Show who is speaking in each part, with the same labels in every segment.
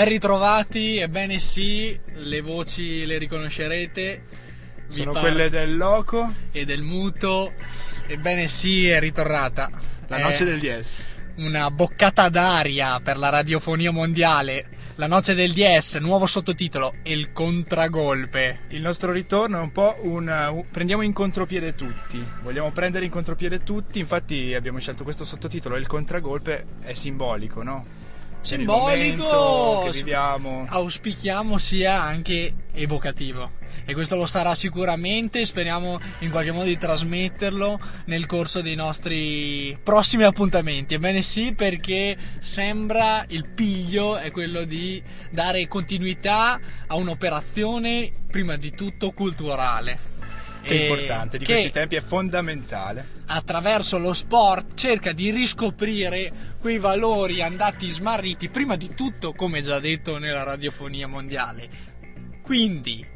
Speaker 1: Ben ritrovati, ebbene sì, le voci le riconoscerete.
Speaker 2: Sono
Speaker 1: par-
Speaker 2: quelle del loco,
Speaker 1: e del muto. Ebbene sì, è ritornata.
Speaker 2: la
Speaker 1: È
Speaker 2: noce del 10.
Speaker 1: Una boccata d'aria per la radiofonia mondiale. La noce del 10, nuovo sottotitolo, Il contragolpe.
Speaker 2: Il nostro ritorno è un po' un, un- prendiamo in contropiede tutti. Vogliamo prendere in contropiede tutti, infatti abbiamo scelto questo sottotitolo. Il contragolpe è simbolico, no?
Speaker 1: Simbolico!
Speaker 2: che viviamo.
Speaker 1: Auspichiamo sia anche evocativo. E questo lo sarà sicuramente. Speriamo in qualche modo di trasmetterlo nel corso dei nostri prossimi appuntamenti. Ebbene sì, perché sembra il piglio è quello di dare continuità a un'operazione, prima di tutto culturale.
Speaker 2: Che è
Speaker 1: E
Speaker 2: importante, di
Speaker 1: che
Speaker 2: questi tempi è fondamentale.
Speaker 1: attraverso lo sport cerca di riscoprire quei valori andati smarriti prima di tutto come già detto nella radiofonia mondiale quindi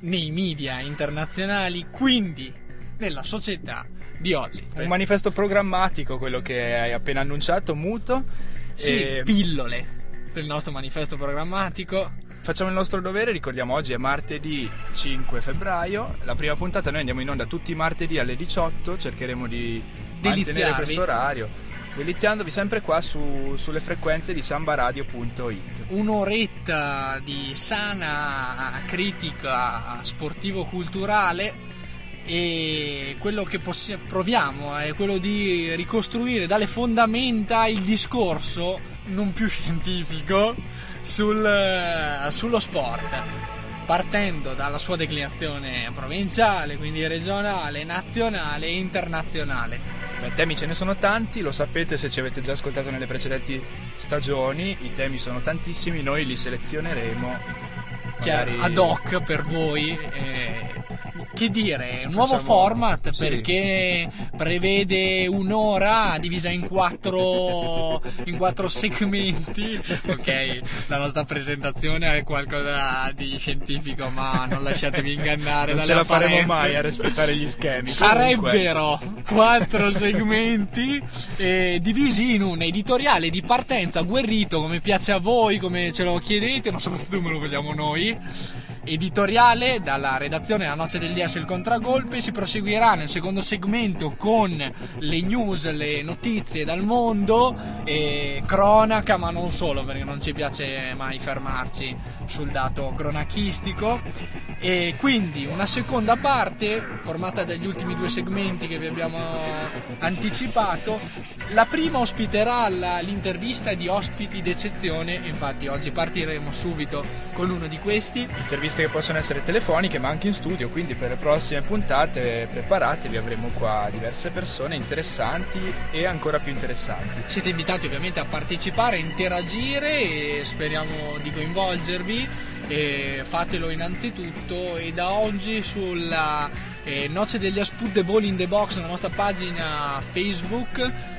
Speaker 1: nei media internazionali quindi nella società di oggi
Speaker 2: Un manifesto programmatico, quello che hai appena annunciato, muto.
Speaker 1: sì,
Speaker 2: E
Speaker 1: pillole del nostro manifesto programmatico
Speaker 2: Facciamo il nostro dovere, ricordiamo oggi è martedì 5 febbraio, la prima puntata noi andiamo in onda tutti i martedì alle 18, cercheremo di mantenere questo orario, deliziandovi sempre qua su- sulle frequenze di sambaradio.it.
Speaker 1: un'oretta di sana critica sportivo-culturale e quello che possi- proviamo è quello di ricostruire dalle fondamenta il discorso non più scientifico sul- sullo sport partendo dalla sua declinazione provinciale, quindi regionale, nazionale e internazionale.
Speaker 2: Beh, temi ce ne sono tanti, lo sapete se ci avete già ascoltato nelle precedenti stagioni, i temi sono tantissimi, noi li selezioneremo. Magari-
Speaker 1: ad hoc per voi. eh, che dire, un nuovo
Speaker 2: Facciamo-
Speaker 1: format
Speaker 2: sì.
Speaker 1: perché prevede un'ora divisa in quattro, in quattro segmenti. Ok, la nostra presentazione è qualcosa di scientifico, ma non lasciatevi ingannare
Speaker 2: Non ce la faremo
Speaker 1: apparenze.
Speaker 2: mai a rispettare gli schemi. Comunque,
Speaker 1: Sarebbero quattro segmenti eh, divisi in un editoriale di partenza agguerrito come piace a voi, come ce lo chiedete, ma soprattutto come lo vogliamo noi. Editoriale dalla redazione La Noce del DS il contragolpe si proseguirà nel secondo segmento con le news, le notizie dal mondo e cronaca, ma non solo perché non ci piace mai fermarci sul dato cronachistico. E quindi una seconda parte formata dagli ultimi due segmenti che vi abbiamo anticipato. La prima ospiterà la- l'intervista di ospiti d'eccezione, infatti oggi partiremo subito con uno di questi.
Speaker 2: interviste che possono essere telefoniche ma anche in studio, quindi per le prossime puntate preparatevi, avremo qua diverse persone interessanti e ancora più interessanti.
Speaker 1: Siete invitati ovviamente a partecipare, a interagire e speriamo di coinvolgervi. E fatelo innanzitutto e da oggi sulla eh, Noce degli Aspud The Ball in the Box, la nostra pagina Facebook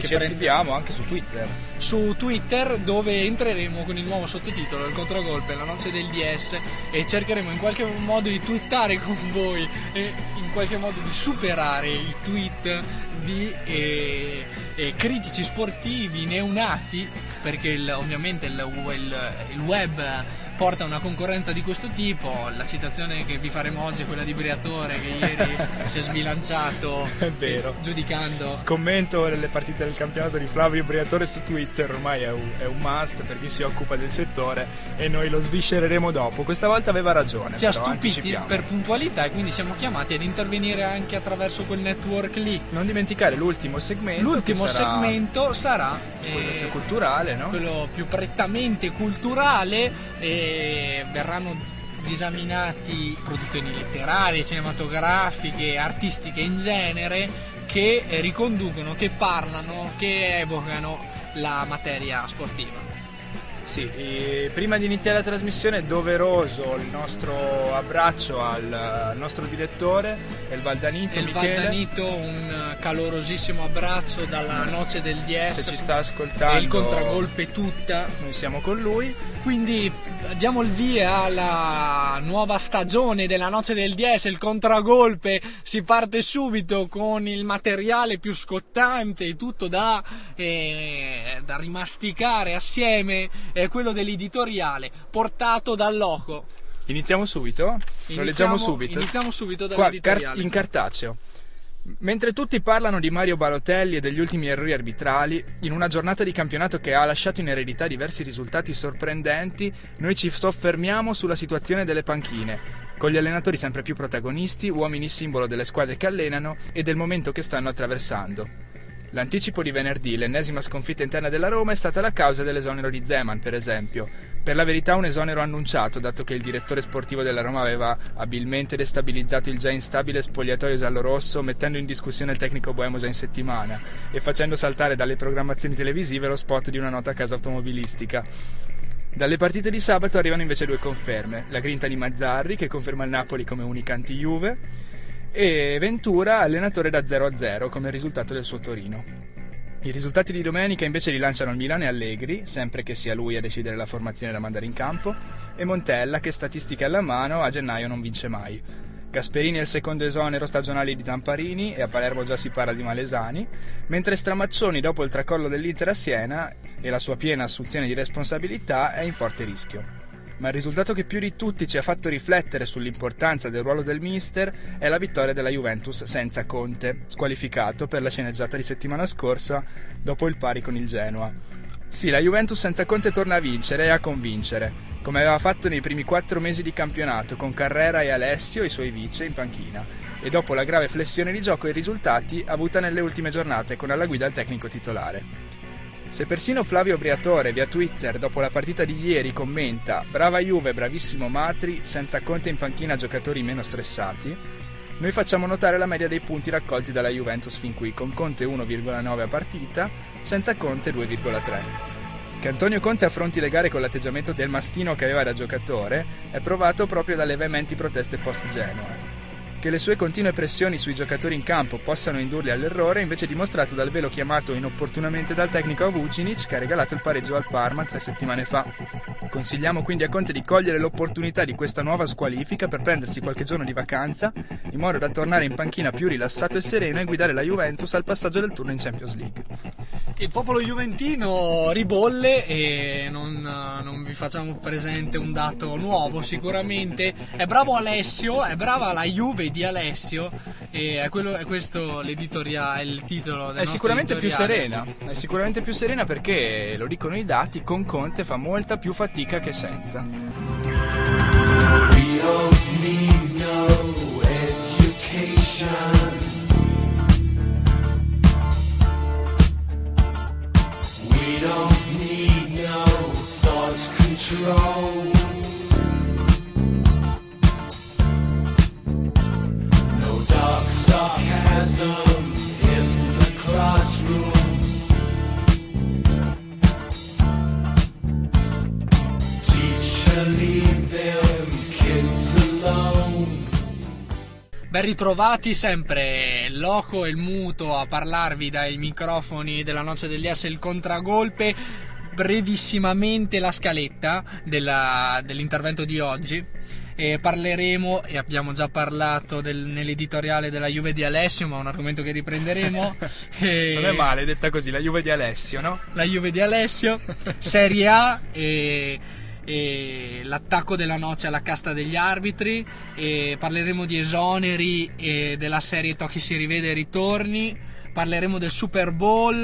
Speaker 2: Che ci
Speaker 1: prende-
Speaker 2: anche su Twitter.
Speaker 1: su Twitter dove entreremo con il nuovo sottotitolo Il contragolpe, la noce del DS e cercheremo in qualche modo di twittare con voi e in qualche modo di superare i tweet di eh, eh, critici sportivi neonati perché il- ovviamente il, il- il web porta una concorrenza di questo tipo la citazione che vi faremo oggi è quella di Briatore che ieri si è sbilanciato
Speaker 2: È vero.
Speaker 1: eh, giudicando
Speaker 2: Commento le partite del campionato di Flavio Briatore su Twitter, ormai è un, è un must per chi si occupa del settore e noi lo sviscereremo dopo. Questa volta aveva ragione.
Speaker 1: ci ha
Speaker 2: però,
Speaker 1: stupiti per puntualità e quindi siamo chiamati ad intervenire anche attraverso quel network lì.
Speaker 2: Non dimenticare l'ultimo segmento.
Speaker 1: L'ultimo
Speaker 2: sarà
Speaker 1: segmento sarà
Speaker 2: quello
Speaker 1: eh,
Speaker 2: più culturale, no?
Speaker 1: quello più prettamente culturale e verranno disaminati produzioni letterarie, cinematografiche, artistiche in genere che riconducono, che parlano, che evocano la materia sportiva.
Speaker 2: Sì, prima di iniziare la trasmissione è doveroso il nostro abbraccio al, nostro direttore, El Valdanito,
Speaker 1: Il
Speaker 2: Michele,
Speaker 1: Valdanito, un calorosissimo abbraccio dalla noce del DS.
Speaker 2: se ci sta ascoltando.
Speaker 1: e il contragolpe tutta.
Speaker 2: Noi siamo con lui.
Speaker 1: Quindi diamo il via alla nuova stagione della Noce del DS, il contragolpe, si parte subito con il materiale più scottante tutto da, eh, da rimasticare assieme, è quello dell'editoriale, portato dal loco.
Speaker 2: Iniziamo subito? Lo
Speaker 1: Iniziamo-
Speaker 2: leggiamo subito.
Speaker 1: Iniziamo subito
Speaker 2: Qua,
Speaker 1: dall'editoriale.
Speaker 2: car- in cartaceo. Mentre tutti parlano di Mario Balotelli e degli ultimi errori arbitrali, in una giornata di campionato che ha lasciato in eredità diversi risultati sorprendenti, noi ci soffermiamo sulla situazione delle panchine, con gli allenatori sempre più protagonisti, uomini simbolo delle squadre che allenano e del momento che stanno attraversando. L'anticipo di venerdì, l'ennesima sconfitta interna della Roma, è stata la causa dell'esonero di Zeman, per esempio. Per la verità un esonero annunciato, dato che il direttore sportivo della Roma aveva abilmente destabilizzato il già instabile spogliatoio giallorosso, mettendo in discussione il tecnico boemo già in settimana e facendo saltare dalle programmazioni televisive lo spot di una nota casa automobilistica. Dalle partite di sabato arrivano invece due conferme, la grinta di Mazzarri che conferma il Napoli come unica anti-Juve e Ventura allenatore da 0 a 0 come risultato del suo Torino. I risultati di domenica invece rilanciano il Milan e Allegri, sempre che sia lui a decidere la formazione da mandare in campo, e Montella che statistiche alla mano a gennaio non vince mai. Gasperini è il secondo esonero stagionale di Tamparini e a Palermo già si parla di Malesani, mentre Stramaccioni dopo il tracollo dell'Inter a Siena e la sua piena assunzione di responsabilità è in forte rischio. Ma il risultato che più di tutti ci ha fatto riflettere sull'importanza del ruolo del mister è la vittoria della Juventus senza Conte, squalificato per la sceneggiata di settimana scorsa dopo il pari con il Genoa. Sì, la Juventus senza Conte torna a vincere e a convincere, come aveva fatto nei primi quattro mesi di campionato con Carrera e Alessio, i suoi vice, in panchina, e dopo la grave flessione di gioco e risultati avuta nelle ultime giornate con alla guida il tecnico titolare. Se persino Flavio Briatore via Twitter dopo la partita di ieri commenta Brava Juve, bravissimo Matri, senza Conte in panchina giocatori meno stressati, noi facciamo notare la media dei punti raccolti dalla Juventus fin qui, con Conte 1,9 a partita, senza Conte 2,3. Che Antonio Conte affronti le gare con l'atteggiamento del mastino che aveva da giocatore è provato proprio dalle veementi proteste post-Genoa. Che le sue continue pressioni sui giocatori in campo possano indurli all'errore è invece dimostrato dal velo chiamato inopportunamente dal tecnico Vucinic che ha regalato il pareggio al Parma tre settimane fa. Consigliamo quindi a Conte di cogliere l'opportunità di questa nuova squalifica per prendersi qualche giorno di vacanza in modo da tornare in panchina più rilassato e sereno e guidare la Juventus al passaggio del turno in Champions League.
Speaker 1: Il popolo juventino ribolle e non, non vi facciamo presente un dato nuovo sicuramente. È bravo Alessio, è brava la Juve di Alessio e è, quello, è questo l'editoriale, il titolo del
Speaker 2: È sicuramente più serena, è sicuramente più serena perché, lo dicono i dati, con Conte fa molta più fatica che senza.
Speaker 3: We don't need no education. We don't need no thought control.
Speaker 1: Ben ritrovati sempre Loco e il Muto a parlarvi dai microfoni della Noce degli S il contragolpe. Brevissimamente la scaletta della- dell'intervento di oggi. E parleremo, e abbiamo già parlato del- nell'editoriale della Juve di Alessio, ma è un argomento che riprenderemo. E-
Speaker 2: Non è male, detta così, la Juve di Alessio, no?
Speaker 1: la Juve di Alessio, Serie A e, e l'attacco della noce alla casta degli arbitri e parleremo di esoneri e della serie Tocchi si rivede e ritorni. Parleremo del Super Bowl,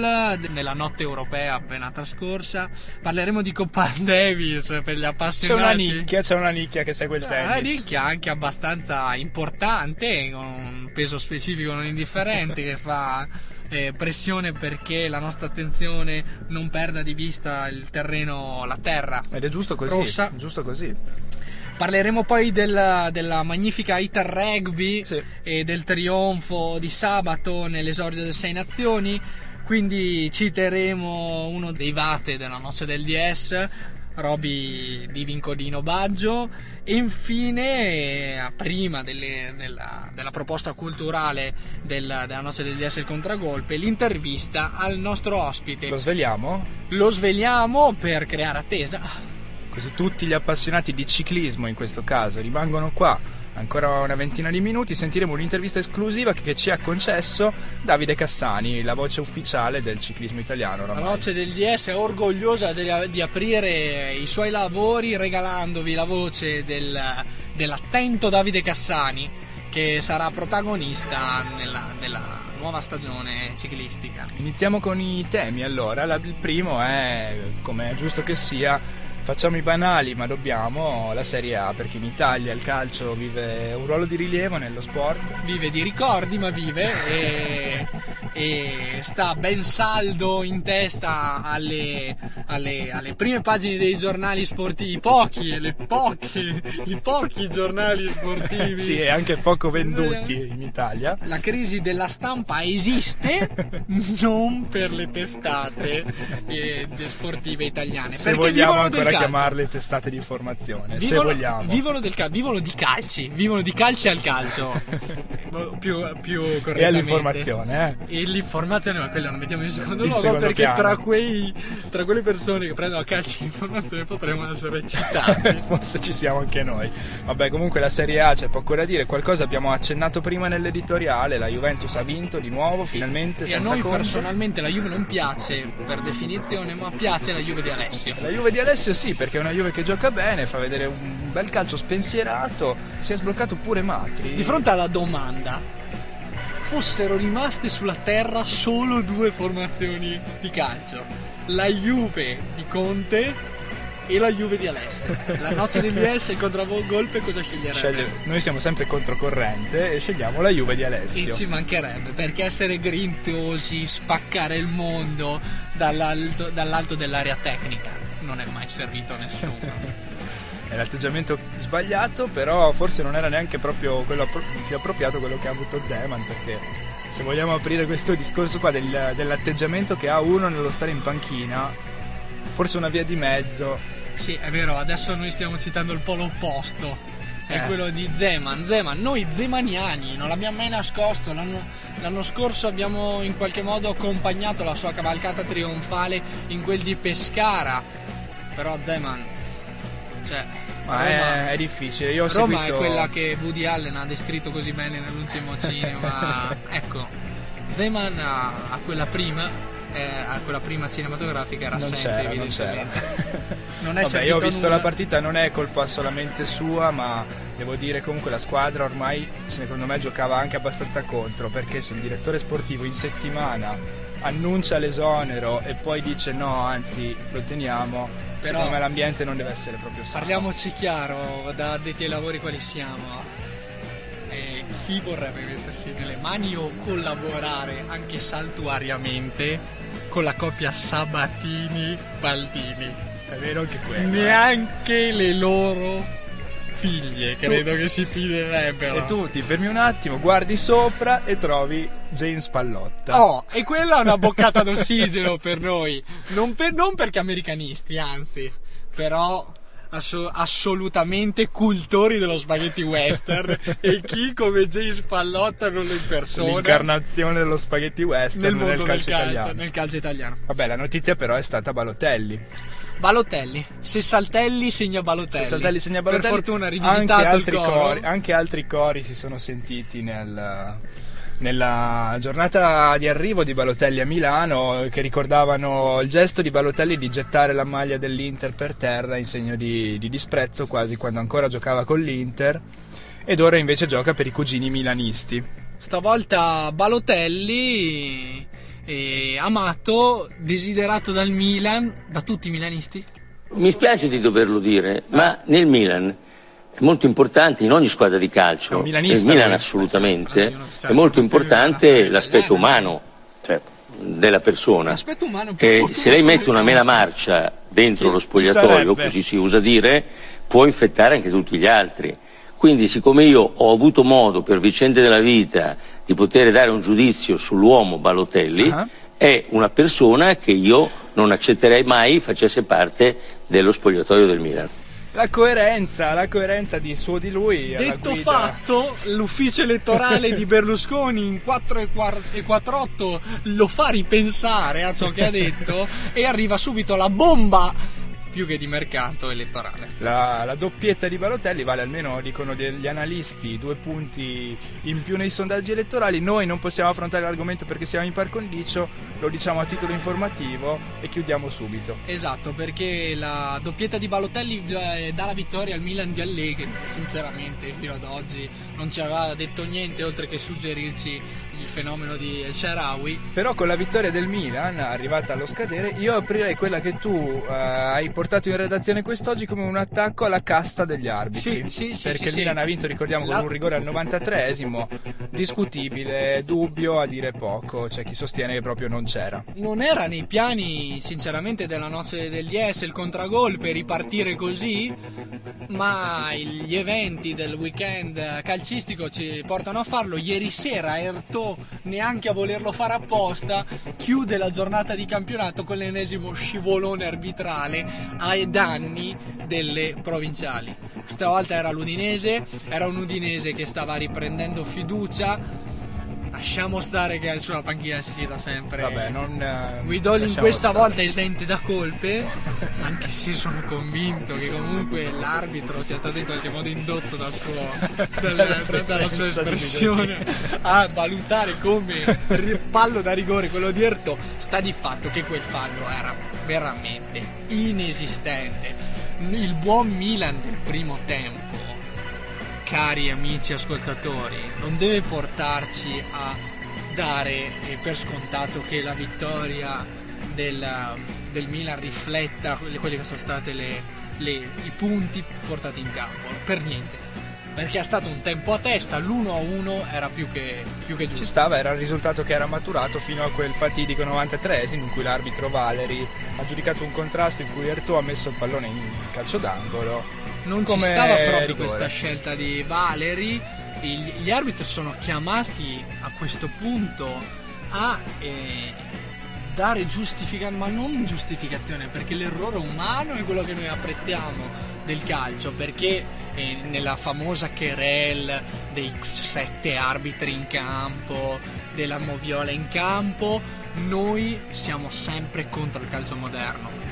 Speaker 1: nella notte europea appena trascorsa. Parleremo di Coppa Davis per gli
Speaker 2: C'è
Speaker 1: appassionati.
Speaker 2: una nicchia, c'è una nicchia che segue il
Speaker 1: Ah,
Speaker 2: tennis.
Speaker 1: nicchia anche abbastanza importante, con un peso specifico non indifferente che fa eh, pressione perché la nostra attenzione non perda di vista il terreno, la terra.
Speaker 2: Ed è giusto così,
Speaker 1: Rossa.
Speaker 2: giusto così.
Speaker 1: Parleremo poi della, della magnifica Iter Rugby
Speaker 2: Sì.
Speaker 1: e del trionfo di sabato nell'esordio delle Sei Nazioni. Quindi citeremo uno dei vate della noce del DS. Roby di Vincodino Baggio e infine eh, prima delle- della, della proposta culturale del- della noce DS il contragolpe l'intervista al nostro ospite
Speaker 2: Lo sveliamo?
Speaker 1: lo sveliamo per creare attesa
Speaker 2: Così tutti gli appassionati di ciclismo in questo caso rimangono qua. Ancora una ventina di minuti sentiremo un'intervista esclusiva che ci ha concesso Davide Cassani, la voce ufficiale del ciclismo italiano.
Speaker 1: La
Speaker 2: oramai.
Speaker 1: noce del DS è orgogliosa di, aprire i suoi lavori regalandovi la voce del- dell'attento Davide Cassani che sarà protagonista nella, della nuova stagione ciclistica.
Speaker 2: Iniziamo con i temi allora. La- il primo è, come è giusto che sia, facciamo i banali ma dobbiamo, la Serie A, perché in Italia il calcio vive un ruolo di rilievo nello sport.
Speaker 1: Vive di ricordi ma vive e, e sta ben saldo in testa alle, alle- alle prime pagine dei giornali sportivi, pochi, le poche, i pochi giornali sportivi.
Speaker 2: Sì, e anche poco venduti in Italia.
Speaker 1: La crisi della stampa esiste non per le testate eh, sportive italiane.
Speaker 2: Se
Speaker 1: perché
Speaker 2: vogliamo ancora
Speaker 1: calcio.
Speaker 2: chiamarle testate di informazione, se
Speaker 1: Vivono,
Speaker 2: vogliamo.
Speaker 1: vivono del cal- vivono di calci, vivono di calci al calcio. più, più correttamente.
Speaker 2: E all'informazione, eh?
Speaker 1: E l'informazione, ma quello non mettiamo in secondo
Speaker 2: In
Speaker 1: luogo
Speaker 2: secondo
Speaker 1: perché tra, quei, tra quelle persone che prendono a calci l'informazione potremmo essere citati.
Speaker 2: Forse ci siamo anche noi. Vabbè, comunque la Serie A c'è poco da dire. Qualcosa abbiamo accennato prima nell'editoriale. La Juventus ha vinto di nuovo, finalmente.
Speaker 1: e a
Speaker 2: senza
Speaker 1: noi
Speaker 2: Conte.
Speaker 1: personalmente la Juve non piace per definizione, ma piace la Juve di Alessio.
Speaker 2: La Juve di Alessio sì, perché è una Juve che gioca bene, fa vedere un bel calcio spensierato. Si è sbloccato pure Matri.
Speaker 1: Di fronte alla domanda, fossero rimaste sulla terra solo due formazioni di calcio, la Juve di Conte e la Juve di Alessio. La noce degli S e il contragolpe cosa sceglierebbe?
Speaker 2: Sceglie- Noi siamo sempre controcorrente e scegliamo la Juve di
Speaker 1: E
Speaker 2: Alessio.
Speaker 1: ci mancherebbe, perché essere grintosi, spaccare il mondo dall'alto, dall'alto dell'area tecnica non è mai servito a nessuno.
Speaker 2: È l'atteggiamento sbagliato, però forse non era neanche proprio quello più appropriato quello che ha avuto Zeman, perché se vogliamo aprire questo discorso qua del- dell'atteggiamento che ha uno nello stare in panchina, forse una via di mezzo.
Speaker 1: Sì, è vero, adesso noi stiamo citando il polo opposto. È
Speaker 2: Eh.
Speaker 1: quello di Zeman. Zeman, noi zemaniani, non l'abbiamo mai nascosto. L'anno, l'anno scorso abbiamo in qualche modo accompagnato la sua cavalcata trionfale in quel di Pescara. Però Zeman, cioè,
Speaker 2: Ma
Speaker 1: Roma,
Speaker 2: è, è difficile. Io ho
Speaker 1: Roma
Speaker 2: seguito...
Speaker 1: è quella che Woody Allen ha descritto così bene nell'ultimo cinema. ecco, Zeman a, a quella prima, eh, a quella prima cinematografica era
Speaker 2: Non
Speaker 1: assente,
Speaker 2: non
Speaker 1: evidentemente.
Speaker 2: c'era.
Speaker 1: Non è
Speaker 2: Vabbè, io ho visto
Speaker 1: nulla.
Speaker 2: la partita, non è colpa solamente sua, ma devo dire comunque la squadra ormai secondo me giocava anche abbastanza contro, perché se il direttore sportivo in settimana annuncia l'esonero e poi dice no, anzi lo teniamo,
Speaker 1: Però-
Speaker 2: secondo me l'ambiente non deve essere proprio sano.
Speaker 1: Parliamoci chiaro, da addetti ai lavori quali siamo. E chi vorrebbe mettersi nelle mani o collaborare anche saltuariamente con la coppia Sabatini-Baldini?
Speaker 2: È vero anche quello. eh.
Speaker 1: Neanche le loro figlie credo che si fiderebbero.
Speaker 2: E tu ti fermi un attimo, guardi sopra e trovi James Pallotta.
Speaker 1: Oh, e quella è una boccata d'ossigeno per noi. Non, per- non perché americanisti, anzi, però asso- assolutamente cultori dello spaghetti western. e chi come James Pallotta non lo impersona
Speaker 2: L'incarnazione dello spaghetti western
Speaker 1: nel
Speaker 2: nel, calcio
Speaker 1: calcio,
Speaker 2: italiano.
Speaker 1: nel calcio italiano.
Speaker 2: Vabbè, la notizia però è stata Balotelli.
Speaker 1: Balotelli, se Saltelli segna Balotelli.
Speaker 2: Se Saltelli segna Balotelli,
Speaker 1: Per fortuna ha
Speaker 2: anche
Speaker 1: rivisitato il coro.
Speaker 2: cori, anche altri cori si sono sentiti nel- nella giornata di arrivo di Balotelli a Milano che ricordavano il gesto di Balotelli di gettare la maglia dell'Inter per terra in segno di, di disprezzo quasi quando ancora giocava con l'Inter ed ora invece gioca per i cugini milanisti.
Speaker 1: Stavolta Balotelli eh, amato, desiderato dal Milan, da tutti i milanisti.
Speaker 4: Mi spiace di doverlo dire, ma nel Milan è molto importante, in ogni squadra di calcio, nel Milan
Speaker 2: lui.
Speaker 4: assolutamente, è molto importante l'aspetto
Speaker 1: sì,
Speaker 4: umano della persona.
Speaker 1: L'aspetto umano più
Speaker 4: E
Speaker 1: fortunoso
Speaker 4: se lei mette una mela marcia dentro lo spogliatoio, così si usa dire, può infettare anche tutti gli altri. Quindi siccome io ho avuto modo per vicende della vita di poter dare un giudizio sull'uomo Balotelli,
Speaker 2: Ah.
Speaker 4: è una persona che io non accetterei mai facesse parte dello spogliatoio del Milan.
Speaker 2: La coerenza, la coerenza di suo di lui.
Speaker 1: Detto
Speaker 2: guida.
Speaker 1: fatto, l'ufficio elettorale di Berlusconi in 4 e quar- e 48 lo fa ripensare a ciò che ha detto e arriva subito la bomba più che di mercato elettorale.
Speaker 2: La, la doppietta di Balotelli vale almeno, dicono gli analisti, due punti in più nei sondaggi elettorali. Noi non possiamo affrontare l'argomento perché siamo in par condicio, lo diciamo a titolo informativo e chiudiamo subito.
Speaker 1: Esatto, perché la doppietta di Balotelli eh, dà la vittoria al Milan di Allegri. Sinceramente, fino ad oggi non ci aveva detto niente oltre che suggerirci il fenomeno di Sharawi.
Speaker 2: Però con la vittoria del Milan, arrivata allo scadere, io aprirei quella che tu eh, hai portato in redazione quest'oggi come un attacco alla casta degli arbitri.
Speaker 1: Sì, sì, sì,
Speaker 2: Perché
Speaker 1: sì,
Speaker 2: il. Milan ha vinto, ricordiamo, con un rigore al 93esimo, discutibile, dubbio, a dire poco. C'è chi sostiene che proprio non c'era.
Speaker 1: Non era nei piani, sinceramente, della noce del DS il contragol per ripartire così, ma gli eventi del weekend calcistico ci portano a farlo. Ieri sera Erto, neanche a volerlo fare apposta, chiude la giornata di campionato con l'ennesimo scivolone arbitrale ai danni delle provinciali. Questa volta era l'Udinese, era un Udinese che stava riprendendo fiducia. Lasciamo stare che sulla panchina si sieda sempre.
Speaker 2: Vabbè, non. eh,
Speaker 1: Guidoli in
Speaker 2: lasciamo
Speaker 1: questa
Speaker 2: stare.
Speaker 1: volta è esente da colpe, anche se sono convinto che comunque l'arbitro sia stato in qualche modo indotto dal suo, dal- da- dalla sua espressione a valutare come fallo da rigore quello di Erto. Sta di fatto che quel fallo era veramente inesistente. Il buon Milan del primo tempo cari amici ascoltatori, non deve portarci a dare eh, per scontato che la vittoria del, del Milan rifletta quelle che sono le- i punti portati in campo. Per niente. Perché è stato un tempo a testa, l'1-1 era più che, più che
Speaker 2: Ci
Speaker 1: giusto.
Speaker 2: stava, era il risultato che era maturato fino a quel fatidico 93esimo in cui l'arbitro Valeri ha giudicato un contrasto in cui Erto ha messo il pallone in calcio d'angolo.
Speaker 1: Non ci stava proprio
Speaker 2: rigore.
Speaker 1: questa scelta di Valeri. Gli arbitri sono chiamati a questo punto a eh, dare giustificazione, ma non giustificazione, perché l'errore umano è quello che noi apprezziamo del calcio, perché eh, nella famosa querel dei sette arbitri in campo, della moviola in campo, noi siamo sempre contro il calcio moderno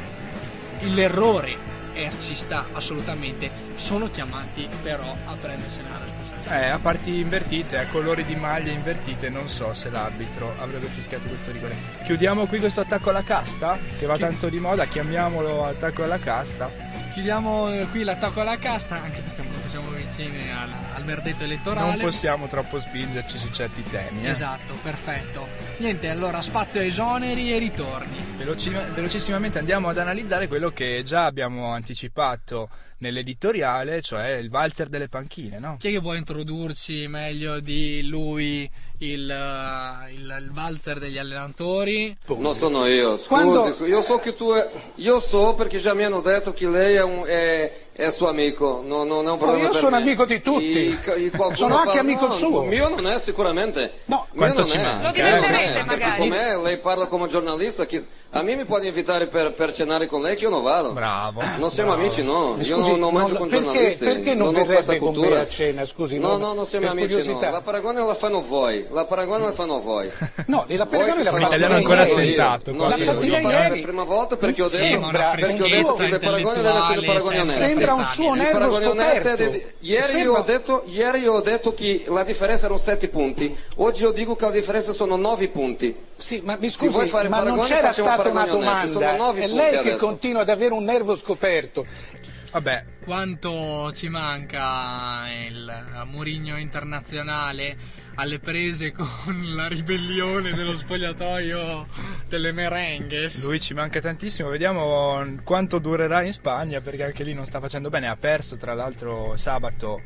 Speaker 1: l'errore e ci sta assolutamente sono chiamati però a prendersene la responsabilità
Speaker 2: Eh, a parti invertite, a colori di maglie invertite, non so se l'arbitro avrebbe fischiato questo rigore. Chiudiamo qui questo attacco alla casta, che va tanto di moda, chiamiamolo attacco alla casta.
Speaker 1: chiudiamo eh, qui l'attacco alla casta anche perché appunto siamo vicini al, al verdetto elettorale
Speaker 2: Non possiamo troppo spingerci su certi temi. eh.
Speaker 1: esatto perfetto niente allora spazio a esoneri e ritorni
Speaker 2: Veloci- velocissimamente andiamo ad analizzare quello che già abbiamo anticipato nell'editoriale, cioè il valzer delle panchine, no?
Speaker 1: chi è che vuole introdurci meglio di lui il, eh, il, il valzer degli allenatori
Speaker 5: Non sono io, scusi,
Speaker 6: Quando-
Speaker 5: io so che tu è... Io so perché già mi hanno detto che lei è, un, è, è suo amico, no, non è un problema
Speaker 6: io
Speaker 5: per
Speaker 6: sono
Speaker 5: me.
Speaker 6: amico di tutti.
Speaker 5: Qualcuno
Speaker 6: Sono anche
Speaker 5: fa-
Speaker 6: amico
Speaker 5: no,
Speaker 6: suo.
Speaker 5: Mio non è sicuramente.
Speaker 6: No,
Speaker 2: quanto ci
Speaker 5: è.
Speaker 2: manca,
Speaker 7: Magari.
Speaker 5: con me lei parla come giornalista, che a me mi può invitare per, per cenare con lei che io non vado.
Speaker 2: Bravo.
Speaker 5: Non siamo amici, no.
Speaker 6: Mi
Speaker 5: io
Speaker 6: scusi,
Speaker 5: non, non mangio
Speaker 6: non-
Speaker 5: con
Speaker 6: perché-
Speaker 5: giornalisti.
Speaker 6: perché non
Speaker 5: ho
Speaker 6: verrebbe
Speaker 5: questa
Speaker 6: con me
Speaker 5: cultura.
Speaker 6: a cena, scusi,
Speaker 5: No,
Speaker 6: non-
Speaker 5: no, non siamo amici,
Speaker 6: curiosità.
Speaker 5: no. La paragone la fanno voi. La paragone la fanno voi.
Speaker 6: No, la
Speaker 5: Voi
Speaker 6: paragone la
Speaker 5: fate-
Speaker 6: fate
Speaker 2: L'italiano ancora stentato,
Speaker 5: No, parlo per
Speaker 6: ieri.
Speaker 5: prima volta perché ho detto che le paragoni devono essere
Speaker 1: intellettuale
Speaker 5: paragoni oneste.
Speaker 6: Sembra un suo
Speaker 1: Il
Speaker 5: Il
Speaker 6: nervo
Speaker 5: paragone onesto
Speaker 6: scoperto.
Speaker 5: ieri,
Speaker 6: Sembra-
Speaker 5: io ho detto, ieri io ho detto che la differenza erano 7 punti, oggi io dico che la differenza sono 9 punti.
Speaker 6: Sì, ma mi scusi,
Speaker 5: fare
Speaker 6: ma non c'era stata una
Speaker 5: onesti, sono
Speaker 6: domanda.
Speaker 5: nove
Speaker 6: È
Speaker 5: punti
Speaker 6: lei che
Speaker 5: adesso.
Speaker 6: continua ad avere un nervo scoperto.
Speaker 2: Vabbè,
Speaker 1: quanto ci manca il Murigno internazionale alle prese con la ribellione dello spogliatoio delle merengues.
Speaker 2: lui ci manca tantissimo, vediamo quanto durerà in Spagna perché anche lì non sta facendo bene, ha perso tra l'altro sabato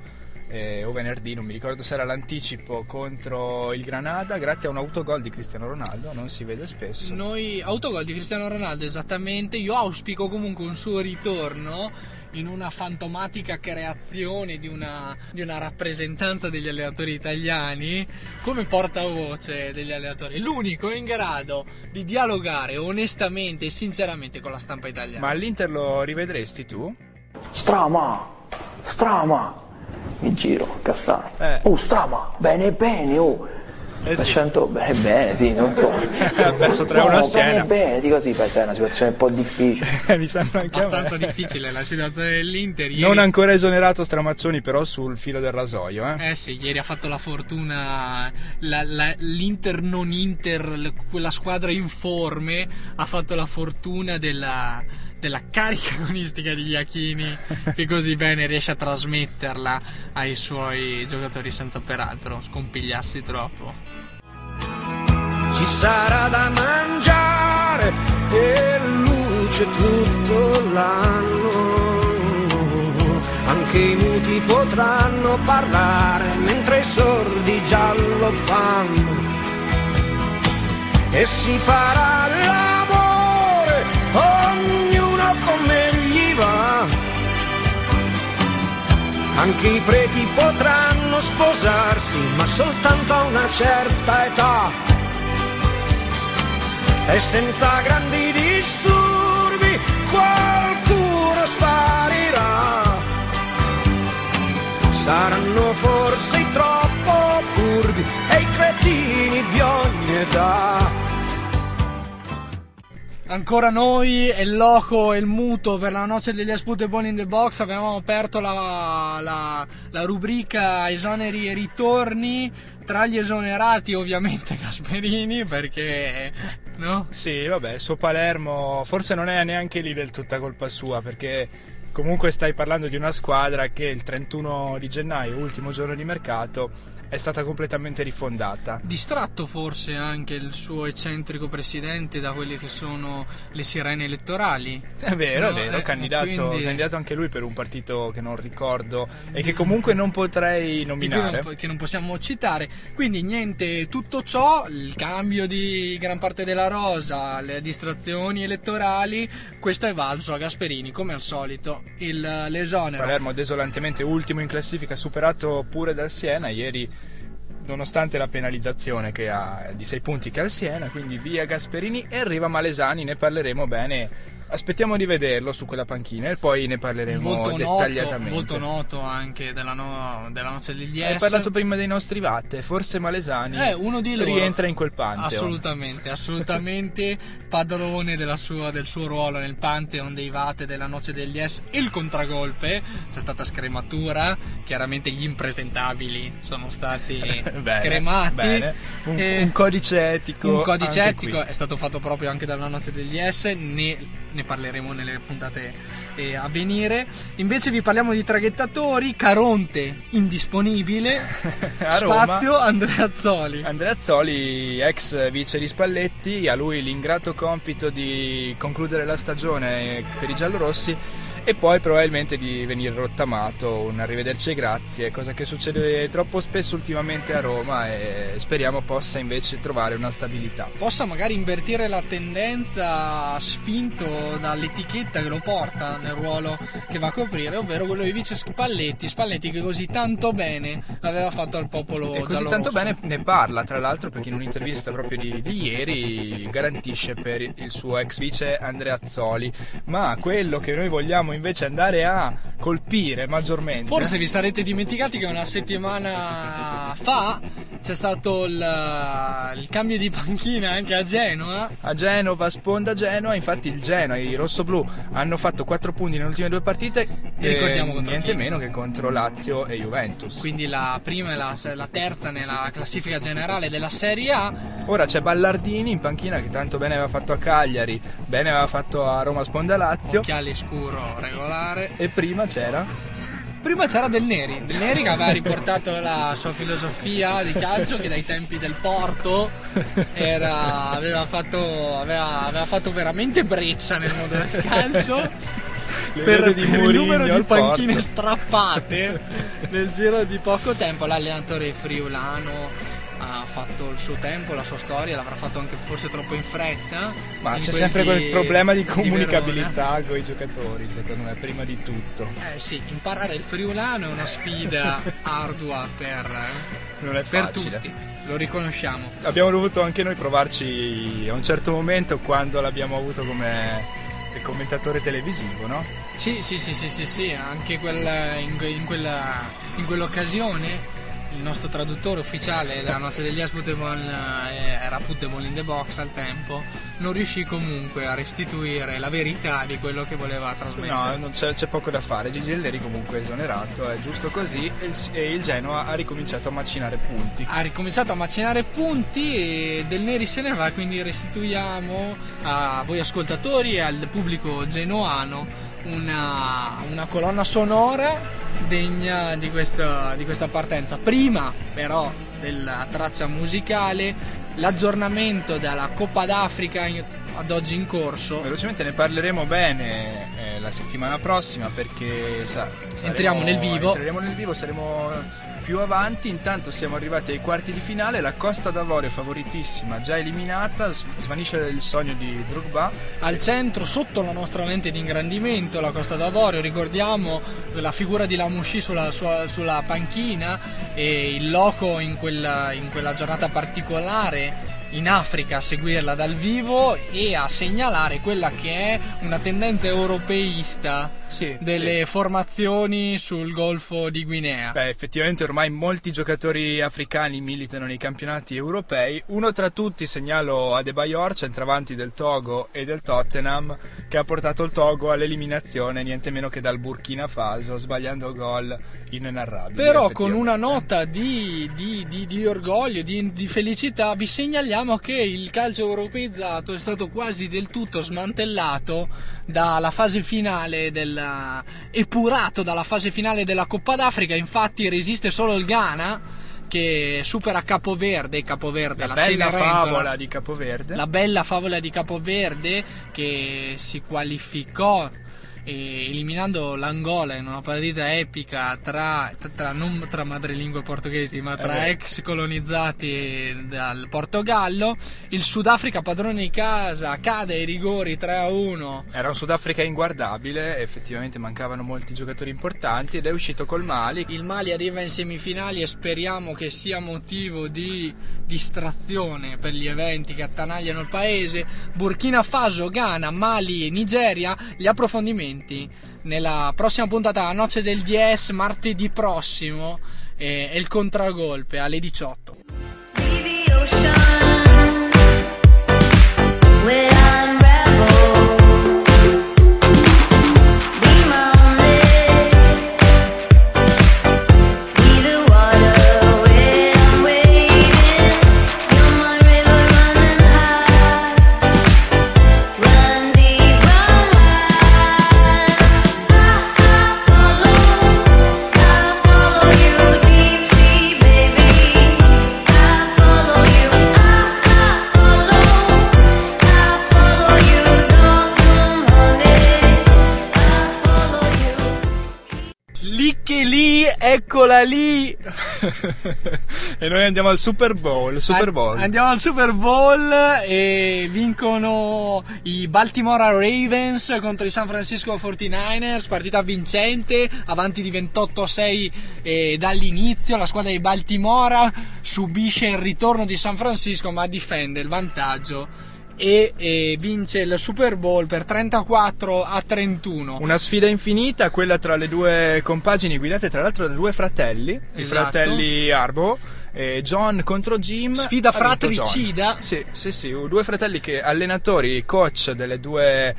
Speaker 2: eh, o venerdì, non mi ricordo se era l'anticipo contro il Granada, grazie a un autogol di Cristiano Ronaldo, non si vede spesso.
Speaker 1: Noi, autogol di Cristiano Ronaldo, esattamente. Io auspico comunque un suo ritorno in una fantomatica creazione di una, di una rappresentanza degli allenatori italiani come portavoce degli allenatori. L'unico in grado di dialogare onestamente e sinceramente con la stampa italiana.
Speaker 2: Ma all'Inter lo rivedresti tu?
Speaker 7: Strama, strama. Mi giro, Cassano.
Speaker 2: Eh.
Speaker 7: Oh, strama, bene, bene, oh.
Speaker 2: Eh sì.
Speaker 7: Facendo bene, bene, sì, non so.
Speaker 2: ha perso 3-1
Speaker 7: no,
Speaker 2: a
Speaker 7: bene,
Speaker 2: Siena.
Speaker 7: bene, dico sì, sai, è una situazione un po' difficile.
Speaker 2: mi sembra anche.
Speaker 1: Abbastanza difficile la situazione dell'Inter. Ieri,
Speaker 2: Non ancora esonerato Stramaccioni, però sul filo del rasoio. Eh?
Speaker 1: Eh sì, ieri ha fatto la fortuna, la- la- l'Inter non Inter, quella squadra informe ha fatto la fortuna della, della carica agonistica di Iachini che così bene riesce a trasmetterla ai suoi giocatori senza peraltro scompigliarsi troppo.
Speaker 3: Ci sarà da mangiare e luce tutto l'anno. Anche i muti potranno parlare mentre i sordi già lo fanno. E si farà l'amore, Anche i preti potranno sposarsi, ma soltanto a una certa età. E senza grandi disturbi qualcuno sparirà. Saranno forse troppo furbi e i cretini di ogni età.
Speaker 1: Ancora noi e il loco e il muto per la noce degli Aspute Ball in the Box avevamo aperto la, la- la rubrica esoneri e ritorni tra gli esonerati ovviamente Gasperini perché no?
Speaker 2: Sì, vabbè, suo Palermo forse non è neanche lì del tutta colpa sua, perché comunque stai parlando di una squadra che il 31 di gennaio, ultimo giorno di mercato, è stata completamente rifondata.
Speaker 1: Distratto forse anche il suo eccentrico presidente da quelle che sono le sirene elettorali.
Speaker 2: È vero,
Speaker 1: No,
Speaker 2: è vero,
Speaker 1: eh,
Speaker 2: candidato,
Speaker 1: quindi-
Speaker 2: candidato anche lui per un partito che non ricordo e che comunque non potrei
Speaker 1: non
Speaker 2: nominare.
Speaker 1: po- che non possiamo citare. Quindi niente, tutto ciò, il cambio di gran parte della rosa, le distrazioni elettorali, questo è valso a Gasperini, come al solito. Il, l'esonero.
Speaker 2: Palermo desolantemente ultimo in classifica, superato pure dal Siena ieri. Nonostante la penalizzazione che ha di 6 punti che ha il Siena, quindi via Gasperini e arriva Malesani, ne parleremo bene. Aspettiamo di vederlo su quella panchina e poi ne parleremo
Speaker 1: noto,
Speaker 2: dettagliatamente.
Speaker 1: molto noto anche della, no- della noce degli
Speaker 2: Hai parlato prima dei nostri vatte, forse Malesani
Speaker 1: Eh, uno di loro.
Speaker 2: rientra in quel pantheon.
Speaker 1: Assolutamente, assolutamente padrone della sua- del suo ruolo nel pantheon dei Vate della noce degli S. Il contragolpe, c'è stata scrematura, chiaramente gli impresentabili sono stati
Speaker 2: Bene,
Speaker 1: scremati.
Speaker 2: bene. Un,
Speaker 1: E
Speaker 2: un codice etico.
Speaker 1: un codice etico
Speaker 2: qui.
Speaker 1: è stato fatto proprio anche dalla noce degli S, ne, ne parleremo nelle puntate eh, a venire. Invece vi parliamo di traghettatori, Caronte indisponibile,
Speaker 2: A Roma.
Speaker 1: spazio Andrea Zoli.
Speaker 2: Andrea Zoli, ex vice di Spalletti, a lui l'ingrato compito di concludere la stagione per i giallorossi e poi probabilmente di venire rottamato, un arrivederci e grazie, cosa che succede troppo spesso ultimamente a Roma e speriamo possa invece trovare una stabilità.
Speaker 1: possa magari invertire la tendenza spinto dall'etichetta che lo porta nel ruolo che va a coprire, ovvero quello di vice Spalletti, Spalletti che così tanto bene aveva fatto al popolo
Speaker 2: E così tanto bene ne parla, tra l'altro, perché in un'intervista proprio di, di ieri garantisce per il suo ex vice Andrea Zoli. Ma quello che noi vogliamo invece andare a colpire maggiormente.
Speaker 1: Forse vi sarete dimenticati che una settimana fa c'è stato il, il cambio di panchina anche a Genova.
Speaker 2: a Genova, sponda Genoa, infatti il Genoa e i rossoblù hanno fatto 4 punti nelle ultime due partite
Speaker 1: E ricordiamo contro
Speaker 2: niente
Speaker 1: chi?
Speaker 2: meno che contro Lazio e Juventus.
Speaker 1: Quindi la prima e la, la terza nella classifica generale della Serie A.
Speaker 2: Ora c'è Ballardini in panchina che tanto bene aveva fatto a Cagliari, bene aveva fatto a Roma sponda Lazio
Speaker 1: Occhiali scuro regolare.
Speaker 2: e prima c'era
Speaker 1: Prima c'era Del Neri, Del Neri che aveva riportato la sua filosofia di calcio che dai tempi del Porto era- aveva, fatto, aveva, aveva fatto veramente breccia nel mondo del calcio. Per, per il numero di panchine
Speaker 2: Porto.
Speaker 1: strappate nel giro di poco tempo. L'allenatore friulano ha fatto il suo tempo, la sua storia, l'avrà fatto anche forse troppo in fretta.
Speaker 2: Ma
Speaker 1: in
Speaker 2: c'è sempre
Speaker 1: di-
Speaker 2: quel problema di comunicabilità con i giocatori, secondo me, prima di tutto.
Speaker 1: Eh sì, imparare il friulano è una sfida ardua per,
Speaker 2: Non è
Speaker 1: per tutti, lo riconosciamo.
Speaker 2: Abbiamo dovuto anche noi provarci a un certo momento quando l'abbiamo avuto come commentatore televisivo, no?
Speaker 1: Sì, sì, sì, sì, sì, sì, anche quel- in, in quella, in quell'occasione il nostro traduttore ufficiale della noce degli Asputebol era Putebol in the box al tempo, non riuscì comunque a restituire la verità di quello che voleva trasmettere.
Speaker 2: No, c'è, c'è poco da fare. Gigi Elleri comunque è esonerato, è giusto così. E il, e il Genoa ha ricominciato a macinare punti.
Speaker 1: ha ricominciato a macinare punti e Del Neri se ne va, quindi restituiamo a voi ascoltatori e al pubblico genoano una, una colonna sonora degna di questa, di questa partenza. Prima però della traccia musicale, l'aggiornamento della Coppa d'Africa in- ad oggi in corso.
Speaker 2: Velocemente ne parleremo bene eh, la settimana prossima perché sa, saremo-
Speaker 1: Entriamo nel vivo.
Speaker 2: Entreremo nel vivo, saremo più avanti. Intanto siamo arrivati ai quarti di finale. La Costa d'Avorio favoritissima, già eliminata. Svanisce il sogno di Drogba.
Speaker 1: Al centro, sotto la nostra lente di ingrandimento, la Costa d'Avorio, ricordiamo la figura di Lamouchi sulla, sua- sulla panchina e il loco in quella, in quella giornata particolare in Africa a seguirla dal vivo e a segnalare quella che è una tendenza europeista
Speaker 2: Sì,
Speaker 1: delle
Speaker 2: sì.
Speaker 1: formazioni sul Golfo di Guinea.
Speaker 2: Beh, effettivamente ormai molti giocatori africani militano nei campionati europei. Uno tra tutti segnalo Adebayor, centravanti del Togo e del Tottenham, che ha portato il Togo all'eliminazione niente meno che dal Burkina Faso, sbagliando gol inenarrabili.
Speaker 1: Però con una nota di, di- di- di orgoglio, di, di felicità, vi segnaliamo che il calcio europeizzato è stato quasi del tutto smantellato dalla fase finale della, epurato dalla fase finale della Coppa d'Africa. Infatti resiste solo il Ghana che supera Capoverde, Capoverde
Speaker 2: la
Speaker 1: la,
Speaker 2: bella favola di Capoverde.
Speaker 1: La bella favola di Capoverde che si qualificò eliminando l'Angola in una partita epica tra, tra- non tra madrelingua portoghesi ma tra
Speaker 2: Eh beh.
Speaker 1: ex colonizzati dal Portogallo. Il Sudafrica padrone di casa cade ai rigori 3 a 1.
Speaker 2: Era un Sudafrica inguardabile, effettivamente mancavano molti giocatori importanti ed è uscito col Mali.
Speaker 1: Il Mali arriva in semifinali e speriamo che sia motivo di distrazione per gli eventi che attanagliano il paese. Burkina Faso, Ghana, Mali e Nigeria. Gli approfondimenti nella prossima puntata a Noce del DS martedì prossimo eh, e il contragolpe alle 18. Eccola lì!
Speaker 2: e noi andiamo al Super Bowl. Super Bowl.
Speaker 1: Andiamo al Super Bowl e vincono i Baltimore Ravens contro i San Francisco 49ers, partita vincente, avanti di 28-6 eh, dall'inizio, la squadra di Baltimora subisce il ritorno di San Francisco ma difende il vantaggio e, e vince il Super Bowl per 34 a 31.
Speaker 2: Una sfida infinita, quella tra le due compagini guidate tra l'altro da due fratelli, i
Speaker 1: Esatto.
Speaker 2: fratelli Arbo. John contro Jim
Speaker 1: Sfida fratricida.
Speaker 2: Sì, sì, sì, due fratelli che allenatori, coach delle due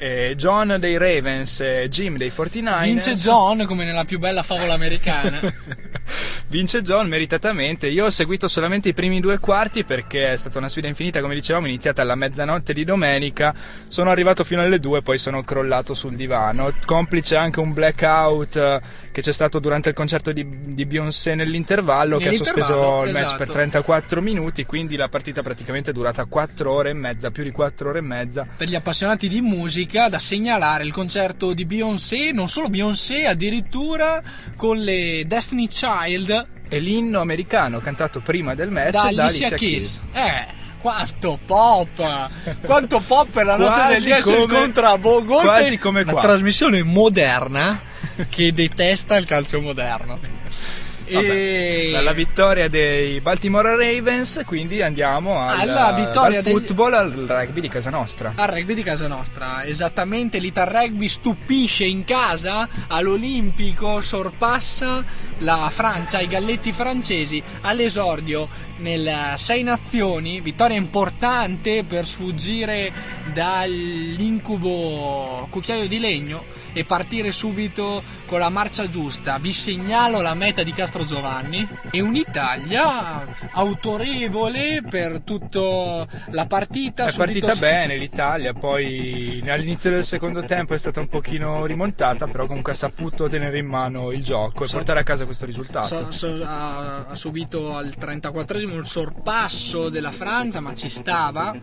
Speaker 2: eh, John dei Ravens e Jim dei 49ers.
Speaker 1: Vince John come nella più bella favola americana.
Speaker 2: vince John meritatamente. Io ho seguito solamente i primi due quarti perché è stata una sfida infinita, come dicevamo, iniziata alla mezzanotte di domenica. Sono arrivato fino alle due, poi sono crollato sul divano. Complice anche un blackout eh, che c'è stato durante il concerto di, di Beyoncé nell'intervallo, che ha sospeso il match
Speaker 1: esatto.
Speaker 2: per 34 minuti, quindi la partita praticamente è durata 4 ore e mezza, più di 4 ore e mezza.
Speaker 1: Per gli appassionati di musica, da segnalare il concerto di Beyoncé, non solo Beyoncé, addirittura con le Destiny Child
Speaker 2: E l'inno americano cantato prima del match
Speaker 1: da
Speaker 2: da
Speaker 1: Alicia
Speaker 2: Alicia
Speaker 1: Keys. Eh, quanto pop! Quanto pop è la noce del
Speaker 2: come-
Speaker 1: contro Bogolpe.
Speaker 2: quasi come
Speaker 1: Una
Speaker 2: qua.
Speaker 1: trasmissione moderna che detesta il calcio moderno. E...
Speaker 2: Dalla vittoria dei Baltimore Ravens, quindi andiamo al,
Speaker 1: Alla vittoria degli-
Speaker 2: football al rugby di casa nostra.
Speaker 1: Al rugby di casa nostra, esattamente l'Ital Rugby stupisce in casa all'Olimpico, sorpassa la Francia, i galletti francesi all'esordio nel Sei Nazioni, vittoria importante per sfuggire dall'incubo cucchiaio di legno e partire subito con la marcia giusta. Vi segnalo la meta di Castro Giovanni e un'Italia autorevole per tutta la partita.
Speaker 2: È partita
Speaker 1: su-
Speaker 2: bene l'Italia, poi all'inizio del secondo tempo è stata un pochino rimontata, però comunque ha saputo tenere in mano il gioco e
Speaker 1: Sa-
Speaker 2: portare a casa questo risultato.
Speaker 1: So- so- ha, ha subito al 34esimo il sorpasso della Francia, ma ci stava.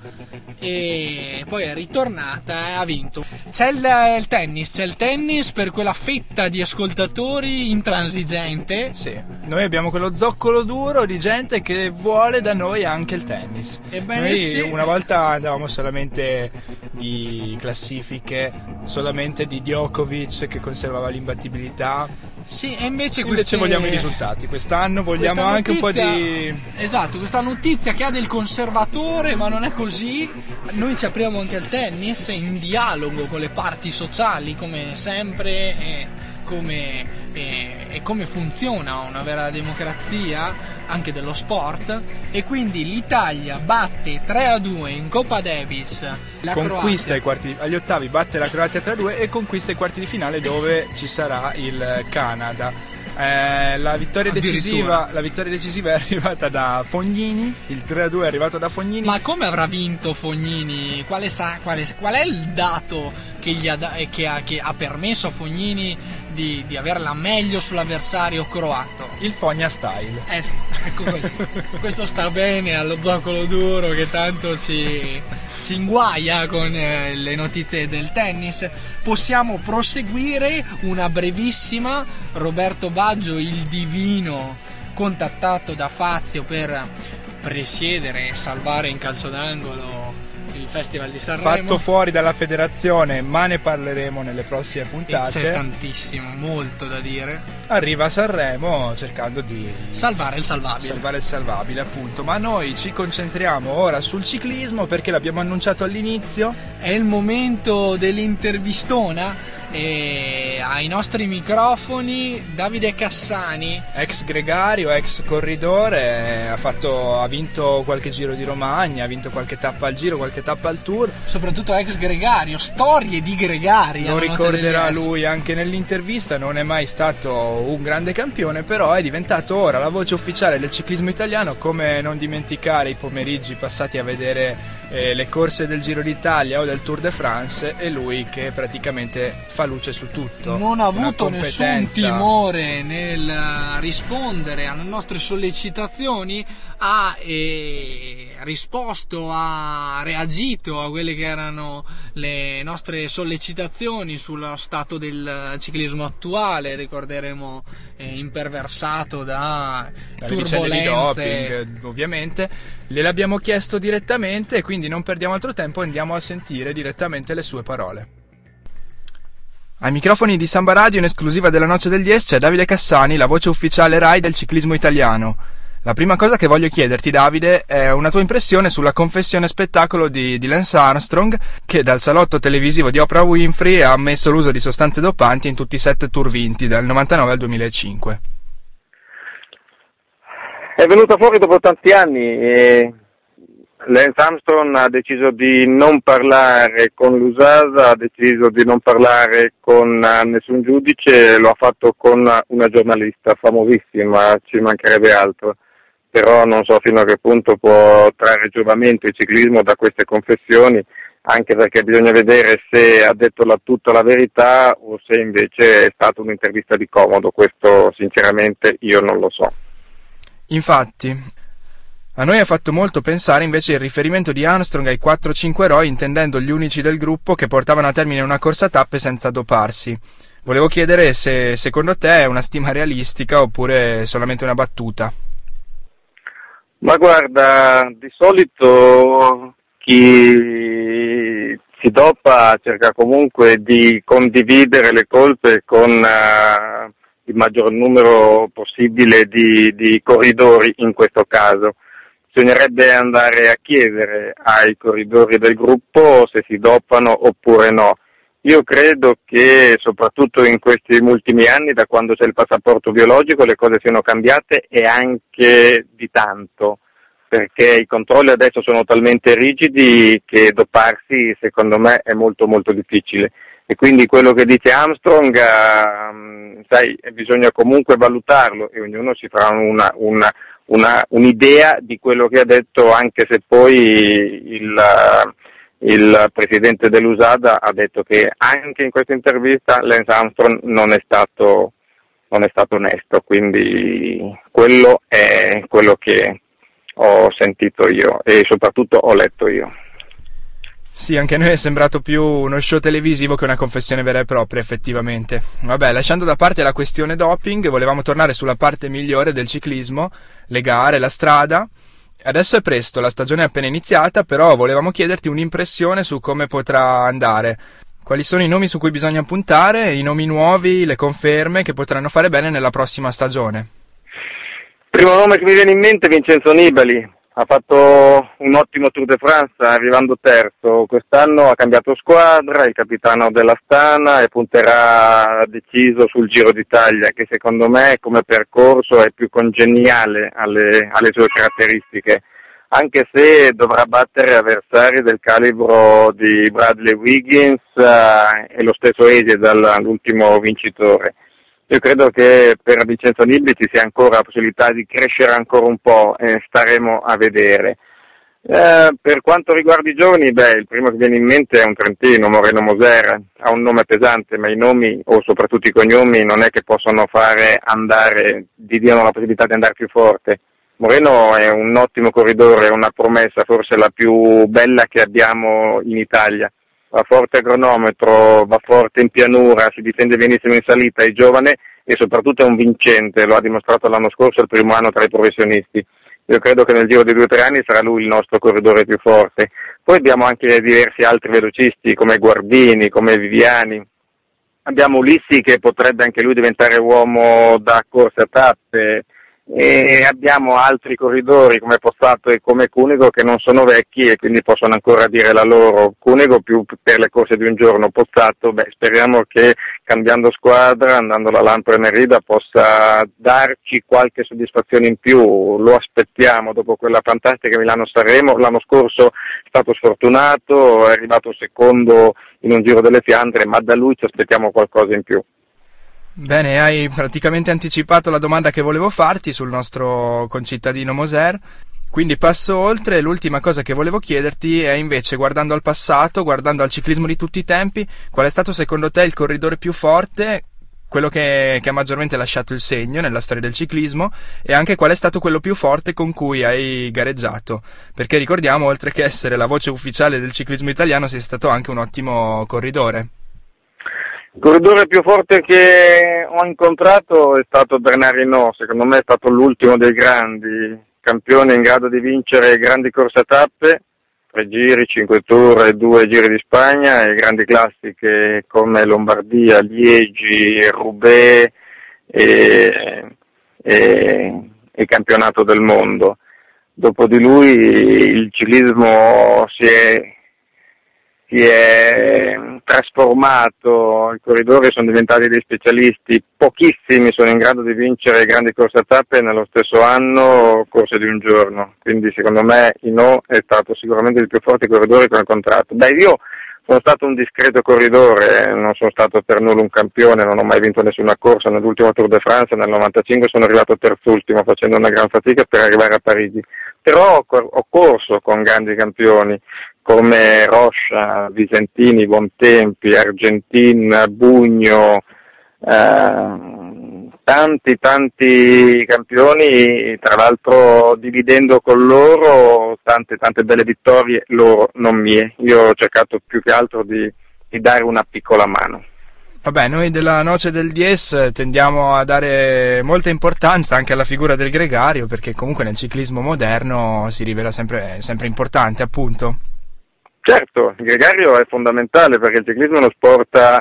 Speaker 1: E poi è ritornata e ha vinto. C'è il, il tennis, c'è il tennis per quella fetta di ascoltatori intransigente.
Speaker 2: Sì, noi abbiamo quello zoccolo duro di gente che vuole da noi anche il tennis.
Speaker 1: Ebbene
Speaker 2: noi
Speaker 1: sì.
Speaker 2: una volta andavamo solamente di classifiche, solamente di Djokovic che conservava l'imbattibilità.
Speaker 1: Sì, e invece,
Speaker 2: Invece
Speaker 1: queste-
Speaker 2: vogliamo i risultati. Quest'anno vogliamo
Speaker 1: questa
Speaker 2: anche un po'
Speaker 1: notizia-
Speaker 2: di.
Speaker 1: Esatto, questa notizia che ha del conservatore, ma non è così. Noi ci apriamo anche al tennis in dialogo con le parti sociali, come sempre, e come, e- e come funziona una vera democrazia anche dello sport. E quindi l'Italia batte 3 a 2 in Coppa Davis. La
Speaker 2: conquista quarti, agli ottavi batte la Croazia 3-2 e conquista i quarti di finale dove ci sarà il Canada. Eh, la, vittoria decisiva, la vittoria decisiva è arrivata da Fognini, il 3-2 è arrivato da Fognini.
Speaker 1: Ma come avrà vinto Fognini? Quale sa- quale- qual è il dato che, gli ha, eh, che ha- che ha permesso a Fognini di, di avere la meglio sull'avversario croato?
Speaker 2: Il Fogna Style.
Speaker 1: Eh sì, ecco così. Questo sta bene allo zoccolo duro che tanto ci, ci inguaia con eh, le notizie del tennis. Possiamo proseguire una brevissima. Roberto Baggio, il divino, contattato da Fazio per presiedere e salvare in calcio d'angolo il Festival di Sanremo.
Speaker 2: Fatto fuori dalla federazione, ma ne parleremo nelle prossime
Speaker 1: e c'è
Speaker 2: puntate.
Speaker 1: tantissimo, molto da dire.
Speaker 2: Arriva a Sanremo cercando di
Speaker 1: Salvare il salvabile.
Speaker 2: salvare il salvabile, appunto. Ma noi ci concentriamo ora sul ciclismo perché l'abbiamo annunciato all'inizio.
Speaker 1: È il momento dell'intervistona e ai nostri microfoni Davide Cassani.
Speaker 2: Ex gregario, ex corridore, ha, fatto- ha vinto qualche giro di Romagna, ha vinto qualche tappa al giro, qualche tappa al tour.
Speaker 1: soprattutto ex gregario, storie di gregari.
Speaker 2: Lo ricorderà lui anche nell'intervista, non è mai stato un grande campione, però è diventato ora la voce ufficiale del ciclismo italiano, come non dimenticare i pomeriggi passati a vedere eh, le corse del Giro d'Italia o del Tour de France e lui che praticamente fa luce su tutto.
Speaker 1: Non ha avuto nessun timore nel eh, rispondere alle nostre sollecitazioni, ha eh, risposto, ha reagito a quelle che erano le nostre sollecitazioni sullo stato del ciclismo attuale, ricorderemo eh, imperversato da
Speaker 2: dalle di
Speaker 1: turbolenze.
Speaker 2: doping, ovviamente. Gliel'abbiamo chiesto direttamente e quindi non perdiamo altro tempo, andiamo a sentire direttamente le sue parole. Ai microfoni di Samba Radio in esclusiva della Noce del 10 c'è Davide Cassani, la voce ufficiale RAI del ciclismo italiano. La prima cosa che voglio chiederti, Davide, è una tua impressione sulla confessione spettacolo di, di Lance Armstrong, che dal salotto televisivo di Oprah Winfrey ha ammesso l'uso di sostanze dopanti in tutti i sette tour vinti, dal 99 al 2005.
Speaker 8: È venuta fuori dopo tanti anni e Lance Armstrong ha deciso di non parlare con l'USASA, ha deciso di non parlare con eh, nessun giudice, lo ha fatto con una giornalista famosissima, ci mancherebbe altro, però non so fino a che punto può trarre giovamento il ciclismo da queste confessioni, anche perché bisogna vedere se ha detto la, tutta la verità o se invece è stata un'intervista di comodo, questo sinceramente io non lo so.
Speaker 2: Infatti, a noi ha fatto molto pensare invece il riferimento di Armstrong ai 4-5 eroi, intendendo gli unici del gruppo che portavano a termine una corsa a tappe senza doparsi. Volevo chiedere se secondo te è una stima realistica oppure solamente una battuta.
Speaker 8: Ma guarda, di solito chi si dopa cerca comunque di condividere le colpe con uh, il maggior numero possibile di, di corridori in questo caso. Bisognerebbe andare a chiedere ai corridori del gruppo se si dopano oppure no. Io credo che soprattutto in questi ultimi anni, da quando c'è il passaporto biologico, le cose siano cambiate e anche di tanto, perché i controlli adesso sono talmente rigidi che doparsi secondo me è molto molto difficile. E quindi quello che dice Armstrong, uh, sai, bisogna comunque valutarlo e ognuno si farà una, una, una, un'idea di quello che ha detto, anche se poi il, il presidente dell'USADA ha detto che anche in questa intervista Lance Armstrong non è stato, non è stato onesto, quindi quello è quello che ho sentito io e soprattutto ho letto io.
Speaker 2: Sì, anche a noi è sembrato più uno show televisivo che una confessione vera e propria, effettivamente. Vabbè, lasciando da parte la questione doping, volevamo tornare sulla parte migliore del ciclismo, le gare, la strada. Adesso è presto, la stagione è appena iniziata, però volevamo chiederti un'impressione su come potrà andare. Quali sono i nomi su cui bisogna puntare, i nomi nuovi, le conferme che potranno fare bene nella prossima stagione?
Speaker 8: Primo nome che mi viene in mente è Vincenzo Nibali, ha fatto un ottimo Tour de France arrivando terzo, quest'anno ha cambiato squadra, è il capitano della Stana e punterà deciso sul Giro d'Italia che secondo me come percorso è più congeniale alle, alle sue caratteristiche, anche se dovrà battere avversari del calibro di Bradley Wiggins eh, e lo stesso Ege dall'ultimo vincitore. Io credo che per Vincenzo Nibbi ci sia ancora la possibilità di crescere ancora un po' e staremo a vedere. Eh, per quanto riguarda i giovani, beh, il primo che viene in mente è un trentino, Moreno Moser, ha un nome pesante, ma i nomi o soprattutto i cognomi non è che possono fare andare, di diano la possibilità di andare più forte. Moreno è un ottimo corridore, una promessa, forse la più bella che abbiamo in Italia va forte a cronometro, va forte in pianura, si difende benissimo in salita, è giovane e soprattutto è un vincente, lo ha dimostrato l'anno scorso, il primo anno tra i professionisti. Io credo che nel giro di due o tre anni sarà lui il nostro corridore più forte. Poi abbiamo anche diversi altri velocisti come Guardini, come Viviani. Abbiamo Ulissi che potrebbe anche lui diventare uomo da corsa a tappe, e abbiamo altri corridori come Pozzato e come Cunego che non sono vecchi e quindi possono ancora dire la loro. Cunego più per le corse di un giorno, Pozzato, beh, speriamo che cambiando squadra, andando alla Lampre Merida, possa darci qualche soddisfazione in più. Lo aspettiamo dopo quella fantastica Milano Sanremo. L'anno scorso è stato sfortunato, è arrivato secondo in un giro delle Fiandre, ma da lui ci aspettiamo qualcosa in più.
Speaker 2: Bene, hai praticamente anticipato la domanda che volevo farti sul nostro concittadino Moser. Quindi passo oltre, l'ultima cosa che volevo chiederti è invece, guardando al passato, guardando al ciclismo di tutti i tempi, qual è stato secondo te il corridore più forte, quello che, che, ha maggiormente lasciato il segno nella storia del ciclismo e anche qual è stato quello più forte con cui hai gareggiato? Perché ricordiamo, oltre che essere la voce ufficiale del ciclismo italiano, sei stato anche un ottimo corridore.
Speaker 8: Il corridore più forte che ho incontrato è stato Bernard Hinault, secondo me è stato l'ultimo dei grandi, campione in grado di vincere grandi corse a tappe, tre giri, cinque tour e due giri di Spagna e grandi classiche come Lombardia, Liegi, Roubaix e, e, e campionato del mondo. Dopo di lui il ciclismo si è si è trasformato, i corridori sono diventati dei specialisti, pochissimi sono in grado di vincere grandi corse a tappe nello stesso anno, corse di un giorno, quindi secondo me Ino è stato sicuramente il più forte corridore con il contratto. Beh, io sono stato un discreto corridore, eh, non sono stato per nulla un campione, non ho mai vinto nessuna corsa, nell'ultimo Tour de France nel 95 sono arrivato terzultimo facendo una gran fatica per arrivare a Parigi, però ho, cor- ho corso con grandi campioni come Roscia, Visentini, Bontempi, Argentin, Bugno, eh, tanti tanti campioni, tra l'altro dividendo con loro tante tante belle vittorie loro, non mie. Io ho cercato più che altro di, di dare una piccola mano.
Speaker 2: Vabbè, noi della Noce del Dies tendiamo a dare molta importanza anche alla figura del gregario perché comunque nel ciclismo moderno si rivela sempre, sempre importante, appunto.
Speaker 8: Certo, il gregario è fondamentale perché il ciclismo è uno sport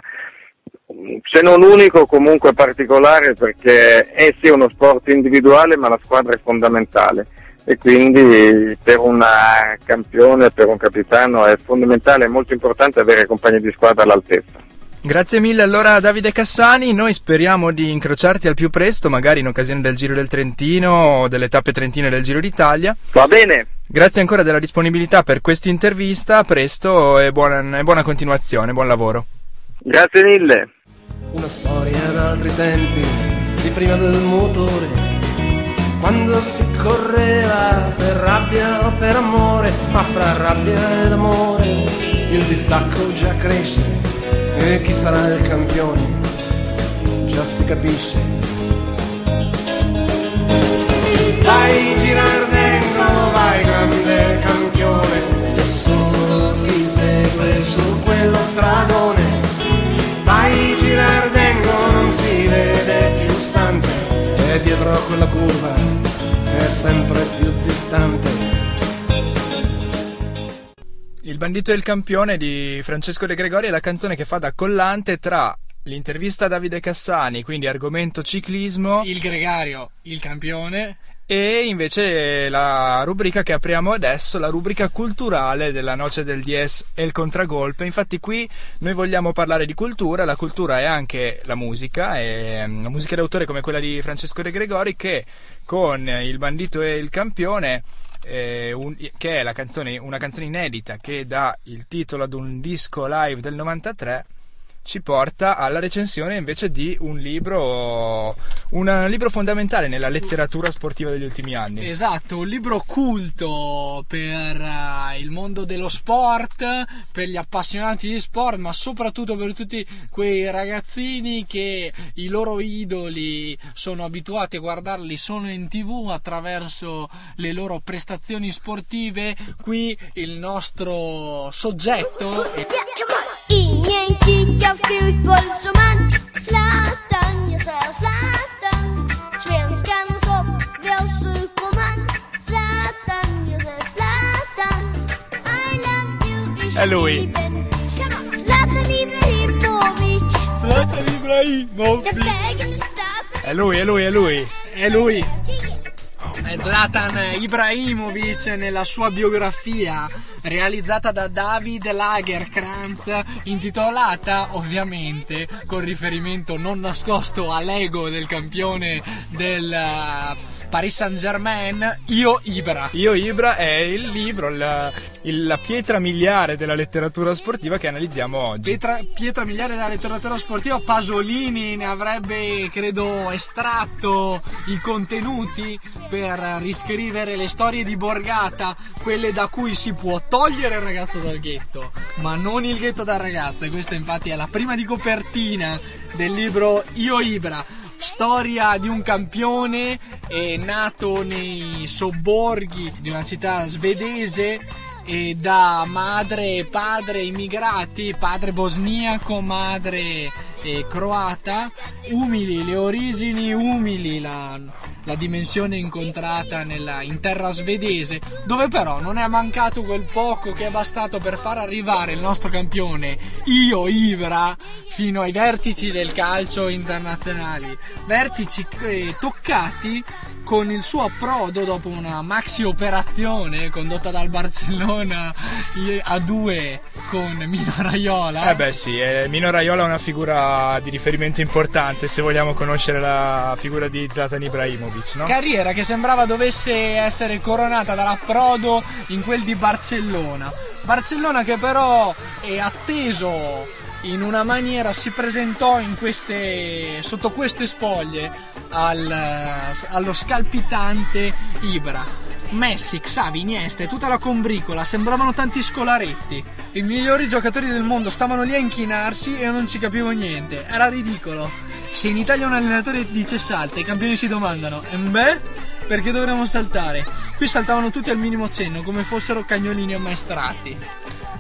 Speaker 8: se non unico comunque particolare perché è sì uno sport individuale ma la squadra è fondamentale e quindi per un campione, per un capitano è fondamentale, è molto importante avere compagni di squadra all'altezza.
Speaker 2: Grazie mille allora Davide Cassani, noi speriamo di incrociarti al più presto, magari in occasione del Giro del Trentino o delle tappe trentine del Giro d'Italia.
Speaker 8: Va bene.
Speaker 2: Grazie ancora della disponibilità per questa intervista, a presto e buona, e buona continuazione, buon lavoro.
Speaker 8: Grazie mille.
Speaker 3: Una storia d'altri tempi, di prima del motore, quando si correva per rabbia o per amore, ma fra rabbia ed amore il distacco già cresce e chi sarà il campione già si capisce. Vai Girardengo, vai grande campione, nessuno ti segue su quello stradone. E dietro a quella curva è sempre più distante.
Speaker 2: Il bandito e il campione di Francesco De Gregori è la canzone che fa da collante tra l'intervista a Davide Cassani, quindi argomento ciclismo,
Speaker 1: Il gregario, il campione.
Speaker 2: E invece la rubrica che apriamo adesso, la rubrica culturale della Noce del Dies e il contragolpe. Infatti qui noi vogliamo parlare di cultura, la cultura è anche la musica, e mm, la musica d'autore come quella di Francesco De Gregori che con il bandito e il campione eh, un- che è canzone, una canzone inedita che dà il titolo ad un disco live del 93 ci porta alla recensione invece di un libro un libro fondamentale nella letteratura sportiva degli ultimi anni
Speaker 1: Esatto, un libro culto per eh, il mondo dello sport, per gli appassionati di sport, ma soprattutto per tutti quei ragazzini che i loro idoli sono abituati a guardarli solo in tv attraverso le loro prestazioni sportive. Qui il nostro soggetto è
Speaker 9: Hello! Hello! Hello! Hello! ja Zlatan Ibrahimovic
Speaker 1: nella sua biografia realizzata da David Lagerkrantz intitolata ovviamente con riferimento non nascosto all'ego del campione del eh, Paris Saint Germain Io Ibra
Speaker 2: Io Ibra è il libro la, la pietra miliare della letteratura sportiva che analizziamo oggi
Speaker 1: Pietra, pietra miliare della letteratura sportiva, Pasolini ne avrebbe, credo, estratto i contenuti per riscrivere le storie di Borgata, quelle da cui si può togliere il ragazzo dal ghetto, ma non il ghetto dal ragazzo. E questa infatti è la prima di copertina del libro Io Ibra. Storia di un campione eh, nato nei sobborghi di una città svedese e da madre e padre immigrati, padre bosniaco, madre eh, croata, umili, le origini umili, la, la dimensione incontrata nella, in terra svedese, dove però non è mancato quel poco che è bastato per far arrivare il nostro campione, io Ibra, fino ai vertici del calcio internazionali, vertici eh, toccati con il suo approdo dopo una maxi operazione condotta dal Barcellona a due con Mino Raiola.
Speaker 2: Eh beh sì, eh, Mino Raiola è una figura di riferimento importante se vogliamo conoscere la figura di Zlatan Ibrahimovic, no?
Speaker 1: Carriera che sembrava dovesse essere coronata dall'approdo in quel di Barcellona. Barcellona che però è atteso in una maniera si presentò queste, sotto queste spoglie al- allo scalpitante Ibra. Messi, Xavi, Iniesta e tutta la combricola sembravano tanti scolaretti. I migliori giocatori del mondo stavano lì a inchinarsi e io non ci capivo niente. Era ridicolo. Se in Italia un allenatore dice salta, i campioni si domandano: "E beh? Perché dovremmo saltare? Qui saltavano tutti al minimo cenno, come fossero cagnolini ammaestrati.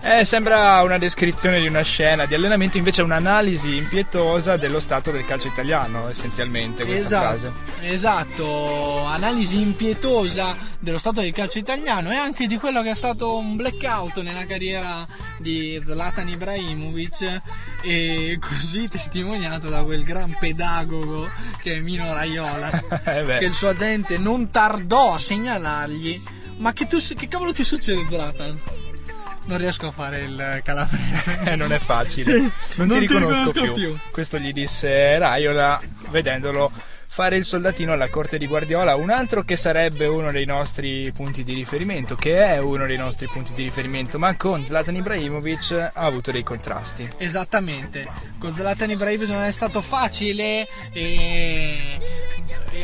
Speaker 2: Eh, sembra una descrizione di una scena di allenamento, invece è un'analisi impietosa dello stato del calcio italiano, essenzialmente, questa
Speaker 1: Esatto,
Speaker 2: frase.
Speaker 1: esatto, analisi impietosa dello stato del calcio italiano e anche di quello che è stato un blackout nella carriera di Zlatan Ibrahimovic e così testimoniato da quel gran pedagogo che è Mino Raiola
Speaker 2: Eh
Speaker 1: che il suo agente non tardò a segnalargli ma che, tu, che cavolo ti succede Zlatan? Non riesco a fare il calabrese
Speaker 2: Eh, non è facile. Non,
Speaker 1: Non
Speaker 2: ti
Speaker 1: ti
Speaker 2: riconosco,
Speaker 1: riconosco
Speaker 2: più.
Speaker 1: più.
Speaker 2: Questo gli disse Raiola vedendolo fare il soldatino alla corte di Guardiola, un altro che sarebbe uno dei nostri punti di riferimento, che è uno dei nostri punti di riferimento, ma con Zlatan Ibrahimovic ha avuto dei contrasti.
Speaker 1: Esattamente, con Zlatan Ibrahimovic non è stato facile e...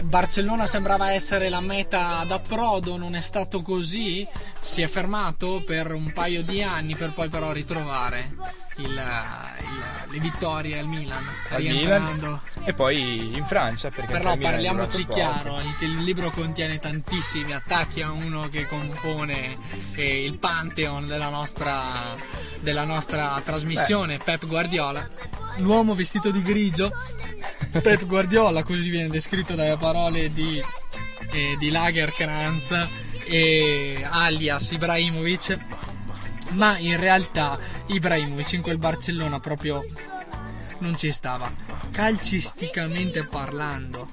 Speaker 1: Barcellona sembrava essere la meta d'approdo, non è stato così, si è fermato per un paio di anni per poi però ritrovare il- il- le vittorie al Milan,
Speaker 2: Al
Speaker 1: rientrando.
Speaker 2: Milan e poi in Francia perché
Speaker 1: Però parliamoci chiaro, il, il libro contiene tantissimi attacchi a uno che compone eh, il pantheon della nostra, della nostra trasmissione, Pep Guardiola. L'uomo vestito di grigio, Pep Guardiola, così viene descritto dalle parole di, eh, di Lagerkrantz e alias Ibrahimovic. Ma in realtà Ibrahimovic in quel Barcellona proprio non ci stava. Calcisticamente parlando,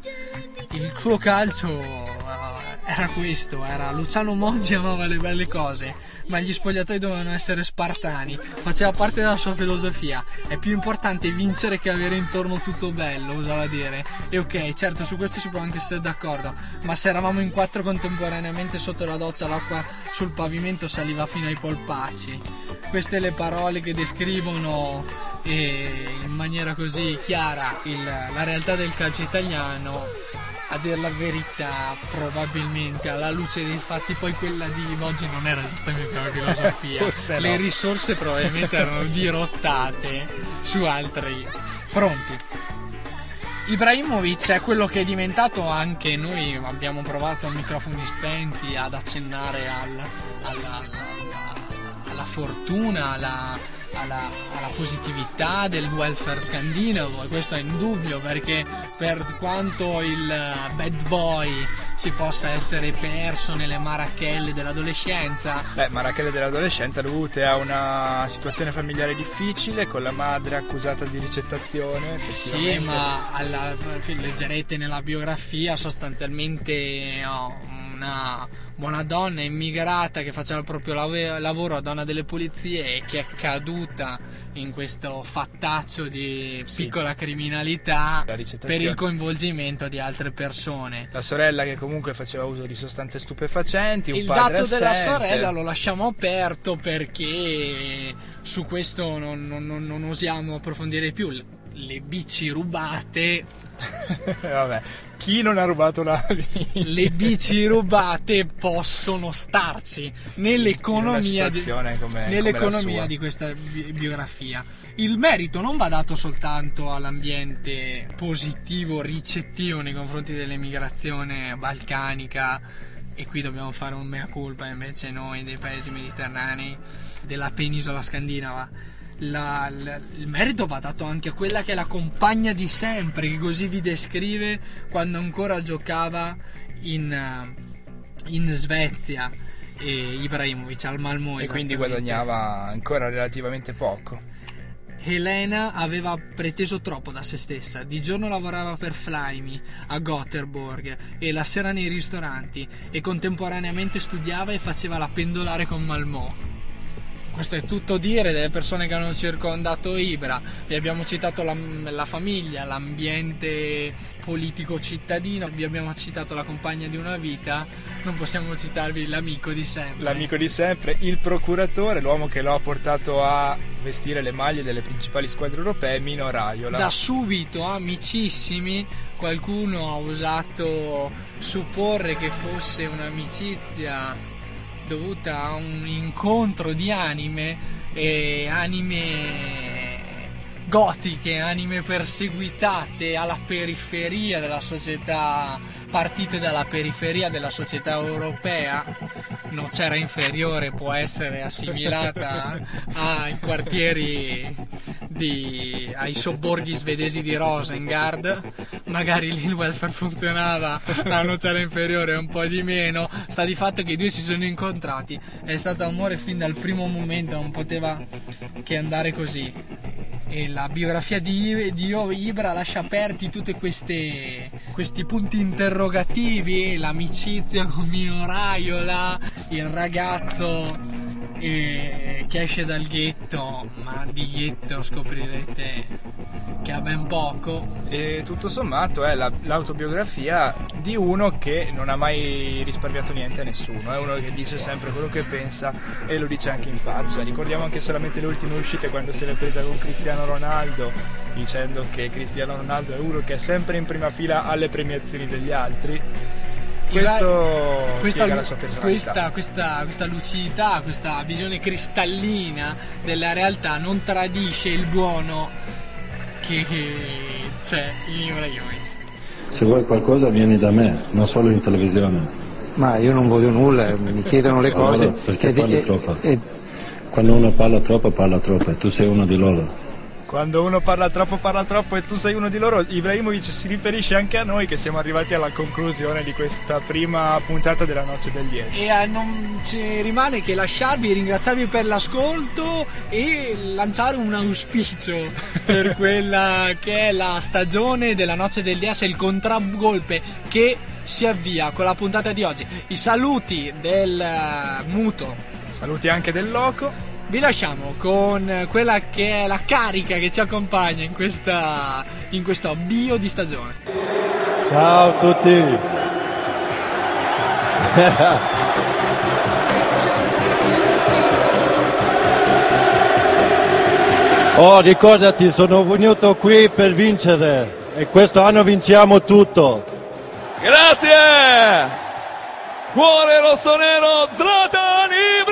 Speaker 1: il suo calcio eh, era questo, era Luciano Moggi amava le belle cose, ma gli spogliatoi dovevano essere spartani, faceva parte della sua filosofia, è più importante vincere che avere intorno tutto bello, usava dire. E ok, certo su questo si può anche essere d'accordo, ma se eravamo in quattro contemporaneamente sotto la doccia l'acqua sul pavimento saliva fino ai polpacci. Queste le parole che descrivono eh, in maniera così chiara il- la realtà del calcio italiano a dire la verità probabilmente alla luce dei fatti poi quella di Moggi non era esattamente una filosofia
Speaker 2: Forse no.
Speaker 1: le risorse probabilmente erano dirottate su altri fronti Ibrahimovic è quello che è diventato anche noi abbiamo provato a microfoni spenti ad accennare al- alla, alla- alla fortuna, alla, alla- alla positività del welfare scandinavo e questo è indubbio perché per quanto il eh, bad boy si possa essere perso nelle marachelle dell'adolescenza
Speaker 2: Beh, Marachelle dell'adolescenza dovute a una situazione familiare difficile con la madre accusata di ricettazione.
Speaker 1: Sì, ma alla- leggerete nella biografia sostanzialmente oh, una buona donna immigrata che faceva il proprio lave- lavoro a donna delle pulizie e che è caduta in questo fattaccio di piccola criminalità per il coinvolgimento di altre persone.
Speaker 2: La sorella che comunque faceva uso di sostanze stupefacenti, un
Speaker 1: Il dato della
Speaker 2: assente.
Speaker 1: sorella lo lasciamo aperto perché su questo non, non- non- non osiamo approfondire più. Le bici rubate
Speaker 2: Vabbè, chi non ha rubato la
Speaker 1: le bici rubate possono starci nell'economia, di,
Speaker 2: come-
Speaker 1: nell'economia
Speaker 2: come
Speaker 1: di questa bi- biografia. Il merito non va dato soltanto all'ambiente positivo, ricettivo nei confronti dell'emigrazione balcanica e qui dobbiamo fare un mea culpa invece noi dei paesi mediterranei della penisola scandinava. La- la- il merito va dato anche a quella che è la compagna di sempre, che così vi descrive quando ancora giocava in, eh, in Svezia e Ibrahimovic al Malmo.
Speaker 2: e quindi guadagnava ancora relativamente poco.
Speaker 1: Helena aveva preteso troppo da se stessa. Di giorno lavorava per Flyme a Gothenburg e la sera nei ristoranti e contemporaneamente studiava e faceva la pendolare con Malmò. Questo è tutto dire delle persone che hanno circondato Ibra. Vi abbiamo citato la, la famiglia, l'ambiente politico cittadino, vi abbiamo citato la compagna di una vita. Non possiamo citarvi l'amico di sempre.
Speaker 2: L'amico di sempre, il procuratore, l'uomo che lo ha portato a vestire le maglie delle principali squadre europee, Mino Raiola.
Speaker 1: Da subito, amicissimi, qualcuno ha osato supporre che fosse un'amicizia dovuta a un incontro di anime e anime gotiche, anime perseguitate alla periferia della società, partite dalla periferia della società europea. Non c'era inferiore, può essere assimilata ai quartieri di, ai sobborghi svedesi di Rosengard. Magari lì il welfare funzionava, la nocera inferiore un po' di meno. Sta di fatto che i due si sono incontrati. È stato amore fin dal primo momento, non poteva che andare così e la biografia di, di Ibra lascia aperti tutti questi punti interrogativi, l'amicizia con Mino Raiola, il ragazzo eh, che esce dal ghetto, ma di ghetto scoprirete che ha ben poco.
Speaker 2: E tutto sommato è la- l'autobiografia di uno che non ha mai risparmiato niente a nessuno, è uno che dice sempre quello che pensa e lo dice anche in faccia. Ricordiamo anche solamente le ultime uscite quando se l'è presa con Cristiano Ronaldo, dicendo che Cristiano Ronaldo è uno che è sempre in prima fila alle premiazioni degli altri. Questo
Speaker 1: questa,
Speaker 2: la sua
Speaker 1: questa, questa, questa lucidità, questa visione cristallina della realtà non tradisce il buono che, che c'è in Ibrahimovic.
Speaker 10: Se vuoi qualcosa vieni da me, non solo in televisione.
Speaker 11: Ma io non voglio nulla, mi chiedono le cose.
Speaker 10: Allora, perché
Speaker 11: e-
Speaker 10: parli
Speaker 11: e-
Speaker 10: troppo?
Speaker 11: e-
Speaker 10: Quando uno parla troppo, parla troppo e tu sei uno di loro.
Speaker 2: Quando uno parla troppo, parla troppo e tu sei uno di loro, Ibrahimovic si riferisce anche a noi che siamo arrivati alla conclusione di questa prima puntata della Noce del 10.
Speaker 1: E eh, non ci rimane che lasciarvi, ringraziarvi per l'ascolto e lanciare un auspicio per quella che è la stagione della Noce del DS, il contragolpe che si avvia con la puntata di oggi. I saluti del eh, muto.
Speaker 2: Saluti anche del loco.
Speaker 1: Vi lasciamo con quella che è la carica che ci accompagna in questa in questo avvio di stagione.
Speaker 12: Ciao a tutti. oh, ricordati, sono venuto qui per vincere e questo anno vinciamo tutto.
Speaker 13: Grazie! Cuore rossonero Zlatani!